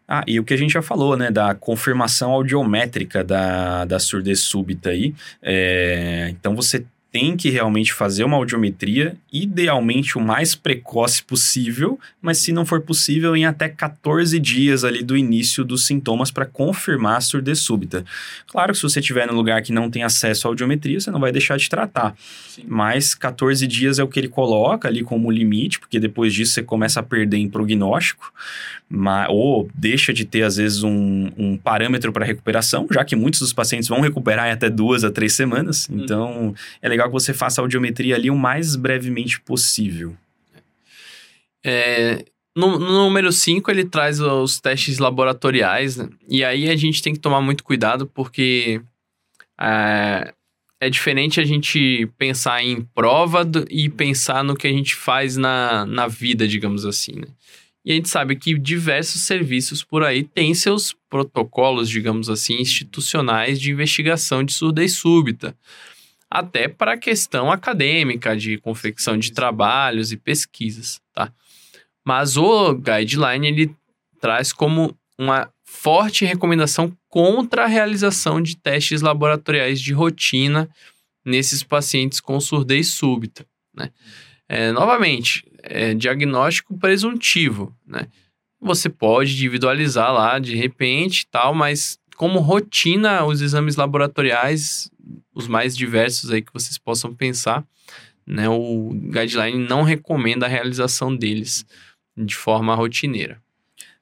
[SPEAKER 1] Ah, e o que a gente já falou, né, da confirmação audiométrica da, da surdez súbita aí. É, então você tem que realmente fazer uma audiometria, idealmente o mais precoce possível, mas se não for possível, em até 14 dias ali do início dos sintomas para confirmar a surdez súbita. Claro que se você estiver num lugar que não tem acesso à audiometria, você não vai deixar de tratar. Sim. Mas 14 dias é o que ele coloca ali como limite, porque depois disso você começa a perder em prognóstico, mas, ou deixa de ter, às vezes, um, um parâmetro para recuperação, já que muitos dos pacientes vão recuperar em até duas a três semanas. Hum. Então, é legal que você faça a audiometria ali o mais brevemente possível.
[SPEAKER 2] É, no, no, número 5, ele traz os testes laboratoriais, né? E aí a gente tem que tomar muito cuidado, porque é, é diferente a gente pensar em prova do, e pensar no que a gente faz na, na vida, digamos assim, né? E a gente sabe que diversos serviços por aí têm seus protocolos, digamos assim, institucionais de investigação de surdez súbita até para a questão acadêmica de confecção de trabalhos e pesquisas, tá? Mas o guideline ele traz como uma forte recomendação contra a realização de testes laboratoriais de rotina nesses pacientes com surdez súbita, né? É, novamente, é diagnóstico presuntivo, né? Você pode individualizar lá de repente tal, mas como rotina os exames laboratoriais os mais diversos aí que vocês possam pensar, né? O guideline não recomenda a realização deles de forma rotineira.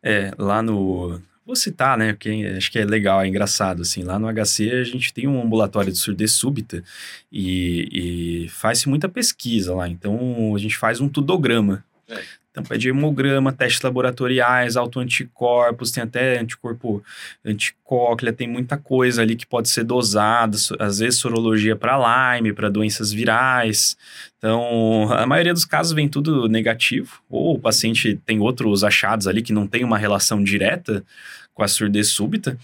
[SPEAKER 1] É, lá no Vou citar, né? Porque acho que é legal, é engraçado, assim. Lá no HC a gente tem um ambulatório de surdez súbita e, e faz-se muita pesquisa lá. Então a gente faz um tudograma. É. Então, pede hemograma, testes laboratoriais, autoanticorpos, tem até anticorpo anticóclea, tem muita coisa ali que pode ser dosada, às vezes sorologia para Lyme, para doenças virais. Então, a maioria dos casos vem tudo negativo, ou o paciente tem outros achados ali que não tem uma relação direta com a surdez súbita.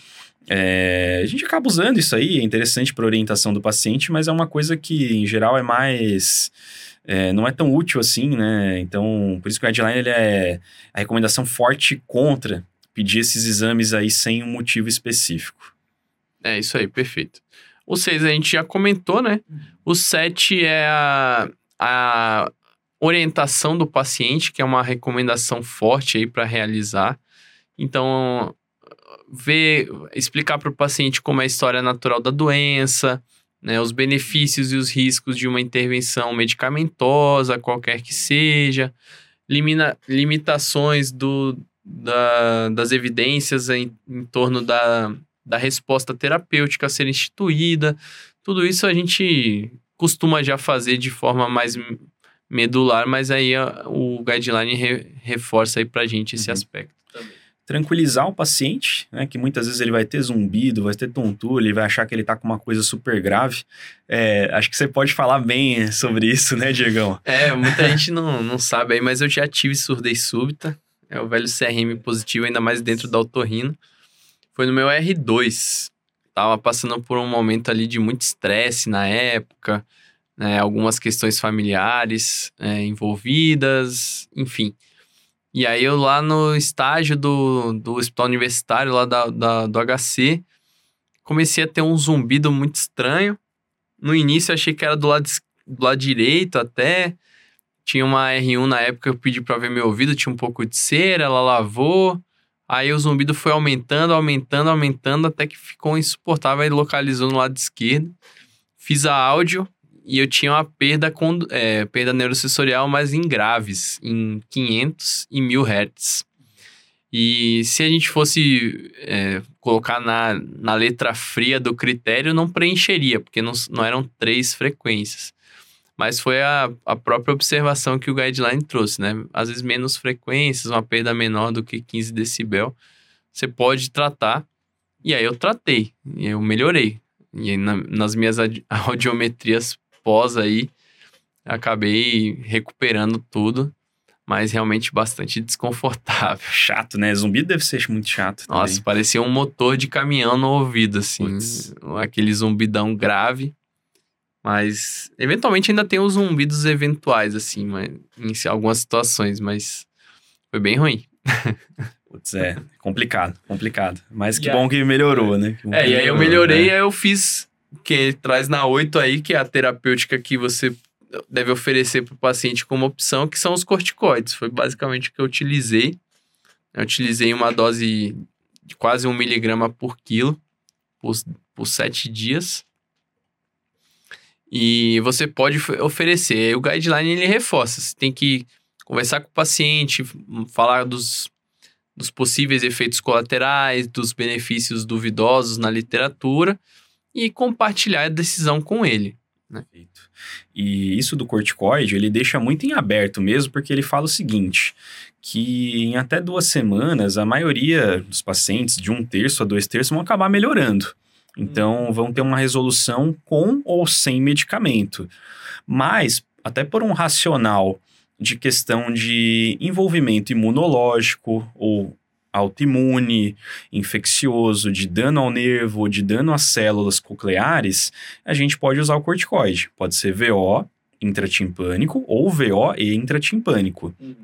[SPEAKER 1] É, a gente acaba usando isso aí, é interessante para orientação do paciente, mas é uma coisa que, em geral, é mais é, não é tão útil assim, né? Então, por isso que o guideline ele é a recomendação forte contra pedir esses exames aí sem um motivo específico.
[SPEAKER 2] É isso aí, perfeito. O 6 a gente já comentou, né? O 7 é a, a orientação do paciente, que é uma recomendação forte aí para realizar. Então, ver, explicar para o paciente como é a história natural da doença, né, os benefícios e os riscos de uma intervenção medicamentosa, qualquer que seja, limina, limitações do, da, das evidências em, em torno da, da resposta terapêutica a ser instituída. Tudo isso a gente costuma já fazer de forma mais medular, mas aí a, o guideline re, reforça aí pra gente esse uhum. aspecto
[SPEAKER 1] tranquilizar o paciente, né, que muitas vezes ele vai ter zumbido, vai ter tontura, ele vai achar que ele está com uma coisa super grave. É, acho que você pode falar bem sobre isso, né, Diegão?
[SPEAKER 2] É, muita gente não, não sabe aí, mas eu já tive surdez súbita, é o velho CRM positivo, ainda mais dentro da otorrino. Foi no meu R2, tava passando por um momento ali de muito estresse na época, né, algumas questões familiares é, envolvidas, enfim. E aí eu lá no estágio do, do hospital universitário, lá da, da, do HC, comecei a ter um zumbido muito estranho. No início eu achei que era do lado, do lado direito até. Tinha uma R1 na época, eu pedi pra ver meu ouvido, tinha um pouco de cera, ela lavou. Aí o zumbido foi aumentando, aumentando, aumentando, até que ficou insuportável e localizou no lado esquerdo. Fiz a áudio, e eu tinha uma perda, é, perda neurosensorial, mas em graves, em 500 e 1000 Hz. E se a gente fosse é, colocar na, na letra fria do critério, não preencheria, porque não, não eram três frequências. Mas foi a, a própria observação que o guideline trouxe, né? Às vezes menos frequências, uma perda menor do que 15 decibel, você pode tratar. E aí eu tratei, eu melhorei. E na, nas minhas (laughs) audiometrias pós aí, acabei recuperando tudo mas realmente bastante desconfortável. (laughs)
[SPEAKER 1] Chato, né? Zumbido deve ser muito chato.
[SPEAKER 2] Também. Nossa, parecia um motor de caminhão no ouvido, assim. Puts. Aquele zumbidão grave. Mas, eventualmente, ainda tem os zumbidos eventuais, assim, mas, em algumas situações, mas foi bem ruim. (laughs)
[SPEAKER 1] Putz, é, complicado, complicado. Mas que e bom aí, que melhorou, né?
[SPEAKER 2] é, e aí eu melhorei, né? aí eu fiz que traz na 8 aí, que é a terapêutica que você deve oferecer para o paciente como opção, que são os corticoides. Foi basicamente o que eu utilizei. Eu utilizei uma dose de quase um miligrama por quilo por, por sete dias. E você pode oferecer. O guideline ele reforça. Você tem que conversar com o paciente, falar dos, dos possíveis efeitos colaterais, dos benefícios duvidosos na literatura e compartilhar a decisão com ele. Né?
[SPEAKER 1] E isso do corticoide, ele deixa muito em aberto mesmo, porque ele fala o seguinte, que em até duas semanas, a maioria dos pacientes, de um terço a dois terços, vão acabar melhorando. Então, hum. vão ter uma resolução com ou sem medicamento. Mas, até por um racional de questão de envolvimento imunológico ou autoimune, infeccioso, de dano ao nervo, de dano às células cocleares, a gente pode usar o corticoide. Pode ser VO intratimpânico ou VO e intratimpânico. Uhum.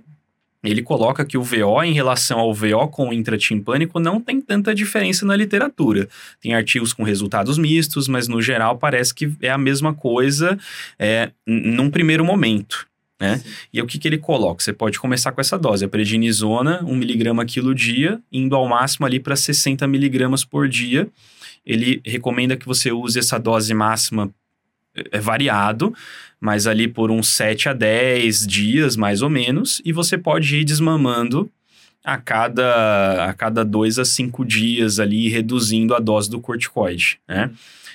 [SPEAKER 1] Ele coloca que o VO em relação ao VO com intratimpânico não tem tanta diferença na literatura. Tem artigos com resultados mistos, mas no geral parece que é a mesma coisa é, num primeiro momento. Né? E o que, que ele coloca? Você pode começar com essa dose, a prednisona, 1 miligrama quilo dia, indo ao máximo ali para 60 miligramas por dia. Ele recomenda que você use essa dose máxima é, é variado, mas ali por uns 7 a 10 dias, mais ou menos, e você pode ir desmamando a cada, a cada 2 a 5 dias ali, reduzindo a dose do corticoide, né?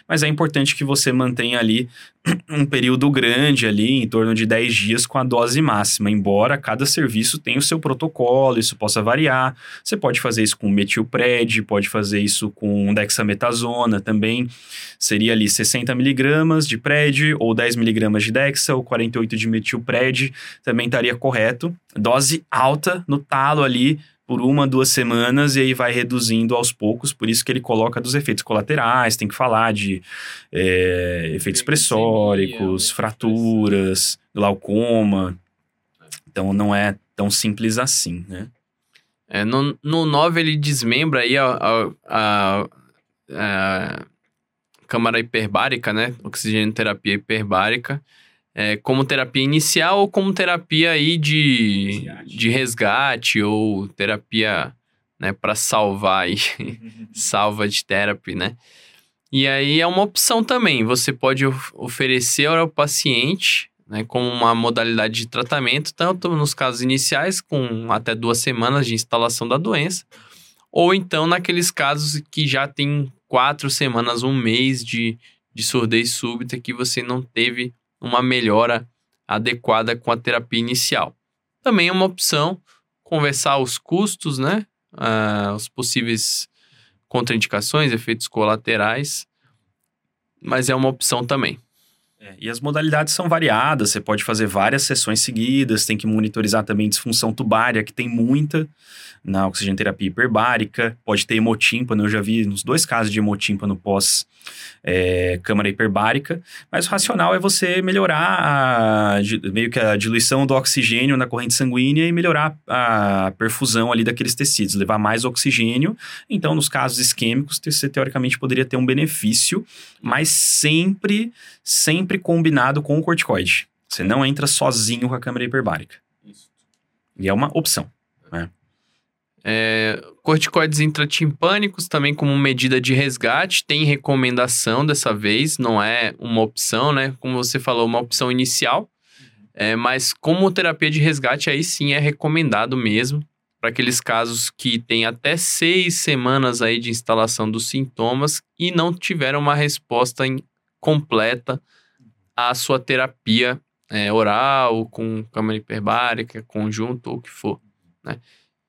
[SPEAKER 1] Mas é importante que você mantenha ali (clears throat) um período grande ali, em torno de 10 dias com a dose máxima, embora cada serviço tenha o seu protocolo, isso possa variar. Você pode fazer isso com metilpred, pode fazer isso com dexametasona também. Seria ali 60 miligramas de pred ou 10 miligramas de dexa ou 48 de metilpred, também estaria correto. Dose alta no talo ali, por uma, duas semanas e aí vai reduzindo aos poucos. Por isso que ele coloca dos efeitos colaterais, tem que falar de é, efeitos pressóricos, fraturas, glaucoma. Então não é tão simples assim, né?
[SPEAKER 2] É, no, no 9 ele desmembra aí a, a, a, a câmara hiperbárica, né? Oxigênio terapia hiperbárica é, como terapia inicial ou como terapia aí de, resgate. de resgate ou terapia né, para salvar aí, (laughs) salva de terapia, né? E aí é uma opção também, você pode oferecer ao paciente né, como uma modalidade de tratamento, tanto nos casos iniciais, com até duas semanas de instalação da doença, ou então naqueles casos que já tem quatro semanas, um mês de, de surdez súbita que você não teve uma melhora adequada com a terapia inicial. Também é uma opção conversar os custos, né? Uh, os possíveis contraindicações, efeitos colaterais, mas é uma opção também.
[SPEAKER 1] É, e as modalidades são variadas, você pode fazer várias sessões seguidas, tem que monitorizar também disfunção tubária, que tem muita na oxigenoterapia hiperbárica, pode ter hemotímpano, eu já vi nos dois casos de hemotímpano pós é, câmara hiperbárica, mas o racional é você melhorar a, meio que a diluição do oxigênio na corrente sanguínea e melhorar a perfusão ali daqueles tecidos, levar mais oxigênio, então nos casos isquêmicos você teoricamente poderia ter um benefício, mas sempre, sempre combinado com o corticoide. Você não entra sozinho com a câmara hiperbárica. Isso. E é uma opção. Né?
[SPEAKER 2] É, corticoides intratimpânicos também como medida de resgate, tem recomendação dessa vez, não é uma opção, né? Como você falou, uma opção inicial. É, mas como terapia de resgate, aí sim é recomendado mesmo. para aqueles casos que tem até seis semanas aí de instalação dos sintomas e não tiveram uma resposta em, completa à sua terapia é, oral, com câmara hiperbárica, conjunto ou o que for, né?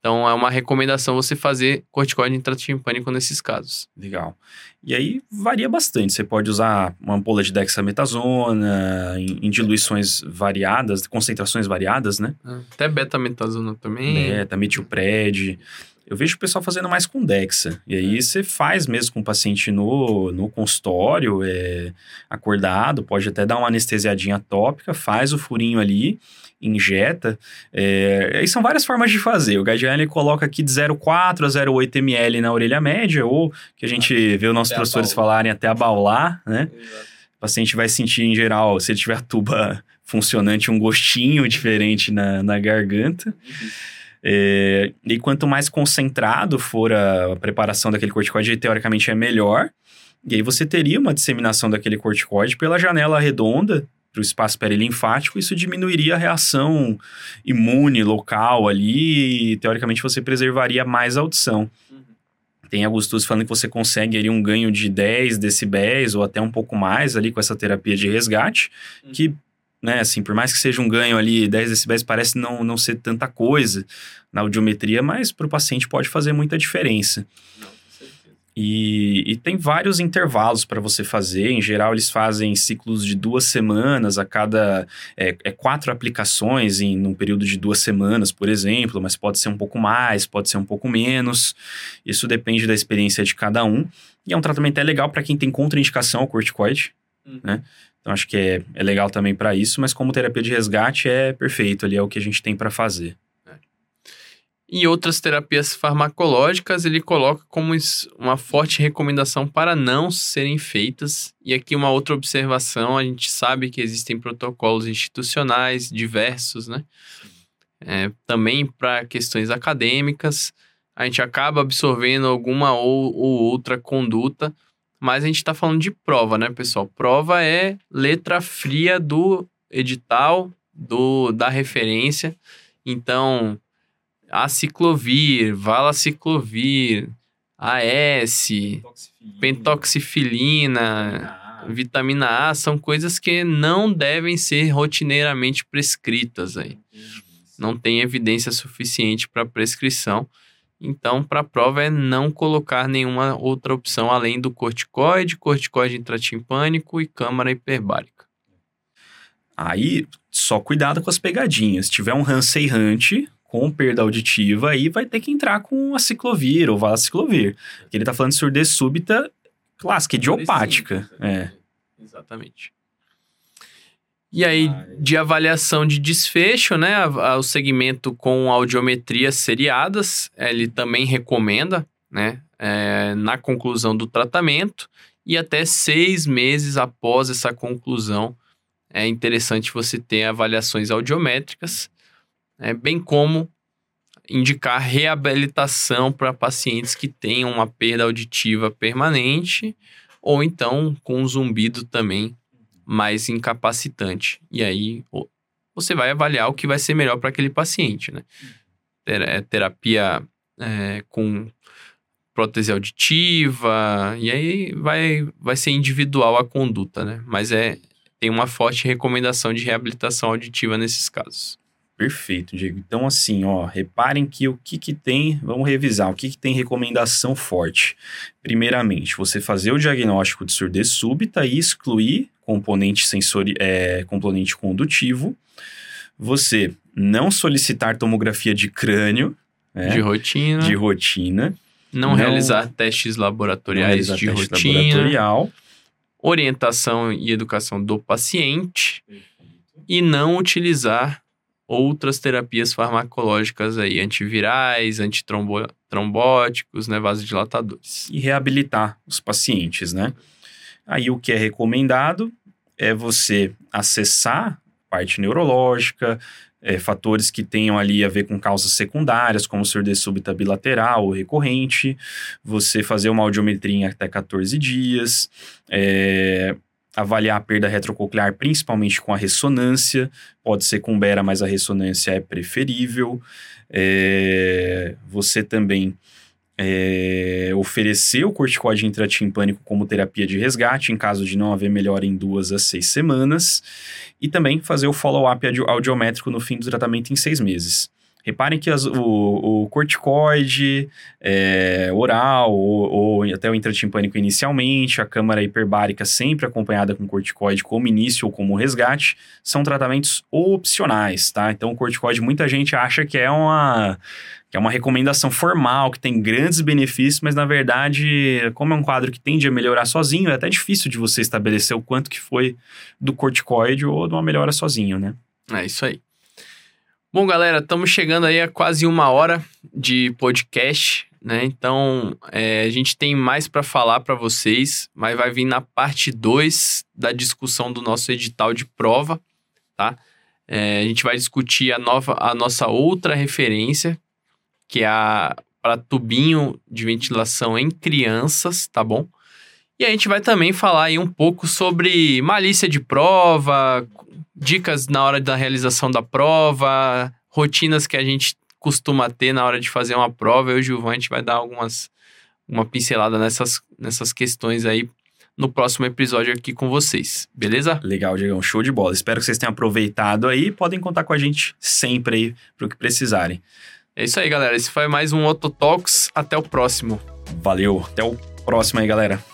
[SPEAKER 2] Então, é uma recomendação você fazer corticoide intratimpânico nesses casos.
[SPEAKER 1] Legal. E aí, varia bastante. Você pode usar uma ampola de dexametasona em, em diluições variadas, concentrações variadas, né?
[SPEAKER 2] Até betametasona também.
[SPEAKER 1] Beta, metilpred. Eu vejo o pessoal fazendo mais com Dexa. E aí você faz mesmo com o paciente no, no consultório, é, acordado, pode até dar uma anestesiadinha tópica, faz o furinho ali, injeta. É, aí são várias formas de fazer. O Guideline coloca aqui de 0,4 a 0,8 ml na orelha média, ou que a gente vê os nossos
[SPEAKER 2] Até
[SPEAKER 1] professores falarem até abaular, né?
[SPEAKER 2] Exato.
[SPEAKER 1] O paciente vai sentir, em geral, se ele tiver a tuba (laughs) funcionante, um gostinho diferente na, na garganta. É, e quanto mais concentrado for a preparação daquele corticoide, teoricamente é melhor. E aí você teria uma disseminação daquele corticoide pela janela redonda para o espaço perilinfático, isso diminuiria a reação imune local ali e teoricamente você preservaria mais a audição. Tem alguns estudos falando que você consegue ali um ganho de 10 decibéis ou até um pouco mais ali com essa terapia de resgate,
[SPEAKER 2] Uhum.
[SPEAKER 1] que, né, assim, por mais que seja um ganho ali 10 decibéis, parece não, não ser tanta coisa na audiometria, mas para o paciente pode fazer muita diferença. E, e tem vários intervalos para você fazer. Em geral, eles fazem ciclos de duas semanas a cada. É, é quatro aplicações em um período de duas semanas, por exemplo, mas pode ser um pouco mais, pode ser um pouco menos. Isso depende da experiência de cada um. E é um tratamento até legal para quem tem contraindicação ao corticoide.
[SPEAKER 2] Uhum.
[SPEAKER 1] Né? Então, acho que é, é legal também para isso, mas como terapia de resgate é perfeito ali, é o que a gente tem para fazer.
[SPEAKER 2] E outras terapias farmacológicas ele coloca como uma forte recomendação para não serem feitas. E aqui uma outra observação, a gente sabe que existem protocolos institucionais diversos, né? É, também para questões acadêmicas, a gente acaba absorvendo alguma ou, ou outra conduta, mas a gente está falando de prova, né, pessoal? Prova é letra fria do edital, do, da referência. Então, aciclovir, valaciclovir, AS, pentoxifilina, vitamina A, são coisas que não devem ser rotineiramente prescritas aí. Não tem evidência suficiente para prescrição. Então, para a prova é não colocar nenhuma outra opção além do corticoide, corticoide intratimpânico e câmara hiperbárica.
[SPEAKER 1] Aí, só cuidado com as pegadinhas. Se tiver um Hansei Hunt com perda auditiva, aí vai ter que entrar com a ciclovir ou valaciclovir. Porque ele tá falando de surdez súbita clássica, idiopática. É.
[SPEAKER 2] Exatamente. E aí, de avaliação de desfecho, né? O segmento com audiometrias seriadas, ele também recomenda, né? é, na conclusão do tratamento e até seis meses após essa conclusão, é interessante você ter avaliações audiométricas, é, bem como indicar reabilitação para pacientes que tenham uma perda auditiva permanente ou então com um zumbido também mais incapacitante. E aí você vai avaliar o que vai ser melhor para aquele paciente, né? É, terapia é, com prótese auditiva, e aí vai, vai ser individual a conduta, né? Mas é tem uma forte recomendação de reabilitação auditiva nesses casos.
[SPEAKER 1] Perfeito, Diego. Então, assim, ó, reparem que o que que tem, vamos revisar, o que que tem recomendação forte. Primeiramente, você fazer o diagnóstico de surdez súbita e excluir componente sensori, é, componente condutivo. Você não solicitar tomografia de crânio, né,
[SPEAKER 2] De rotina,
[SPEAKER 1] de rotina.
[SPEAKER 2] não,
[SPEAKER 1] não-
[SPEAKER 2] realizar testes laboratoriais
[SPEAKER 1] realizar
[SPEAKER 2] de
[SPEAKER 1] teste
[SPEAKER 2] rotina,
[SPEAKER 1] laboratorial.
[SPEAKER 2] orientação e educação do paciente e não utilizar outras terapias farmacológicas aí, antivirais, antitrombóticos, né, vasodilatadores.
[SPEAKER 1] e reabilitar os pacientes, né? Aí o que é recomendado é você acessar parte neurológica, é, fatores que tenham ali a ver com causas secundárias, como surdez súbita bilateral ou recorrente, você fazer uma audiometria em até 14 dias, é, avaliar a perda retrococlear principalmente com a ressonância, pode ser com Bera, mas a ressonância é preferível. É, você também é, oferecer o corticoide intratimpânico como terapia de resgate, em caso de não haver melhora em duas a seis semanas, e também fazer o follow-up audiométrico no fim do tratamento em seis meses. Reparem que as, o, o, corticoide é, oral ou, ou, até o intratimpânico inicialmente, a câmara hiperbárica sempre acompanhada com corticoide como início ou como resgate, são tratamentos opcionais, tá? Então o corticoide muita gente acha que é uma que é uma recomendação formal, que tem grandes benefícios, mas na verdade, como é um quadro que tende a melhorar sozinho, é até difícil de você estabelecer o quanto que foi do corticoide ou de uma melhora sozinho, né?
[SPEAKER 2] É isso aí. Bom, galera, estamos chegando aí a quase uma hora de podcast, né? Então, é, a gente tem mais para falar para vocês, mas vai vir na parte 2 da discussão do nosso edital de prova, tá? É, a gente vai discutir a, nova, a nossa outra referência, que é a para tubinho de ventilação em crianças, tá bom? E a gente vai também falar aí um pouco sobre malícia de prova, dicas na hora da realização da prova, rotinas que a gente costuma ter na hora de fazer uma prova. Eu e o Gilvan, a gente vai dar algumas uma pincelada nessas, nessas questões aí no próximo episódio aqui com vocês, beleza?
[SPEAKER 1] Legal, Diego, show de bola. Espero que vocês tenham aproveitado aí. Podem contar com a gente sempre aí para o que precisarem.
[SPEAKER 2] É isso aí, galera. Esse foi mais um Talks. Até o próximo.
[SPEAKER 1] Valeu. Até o próximo aí, galera.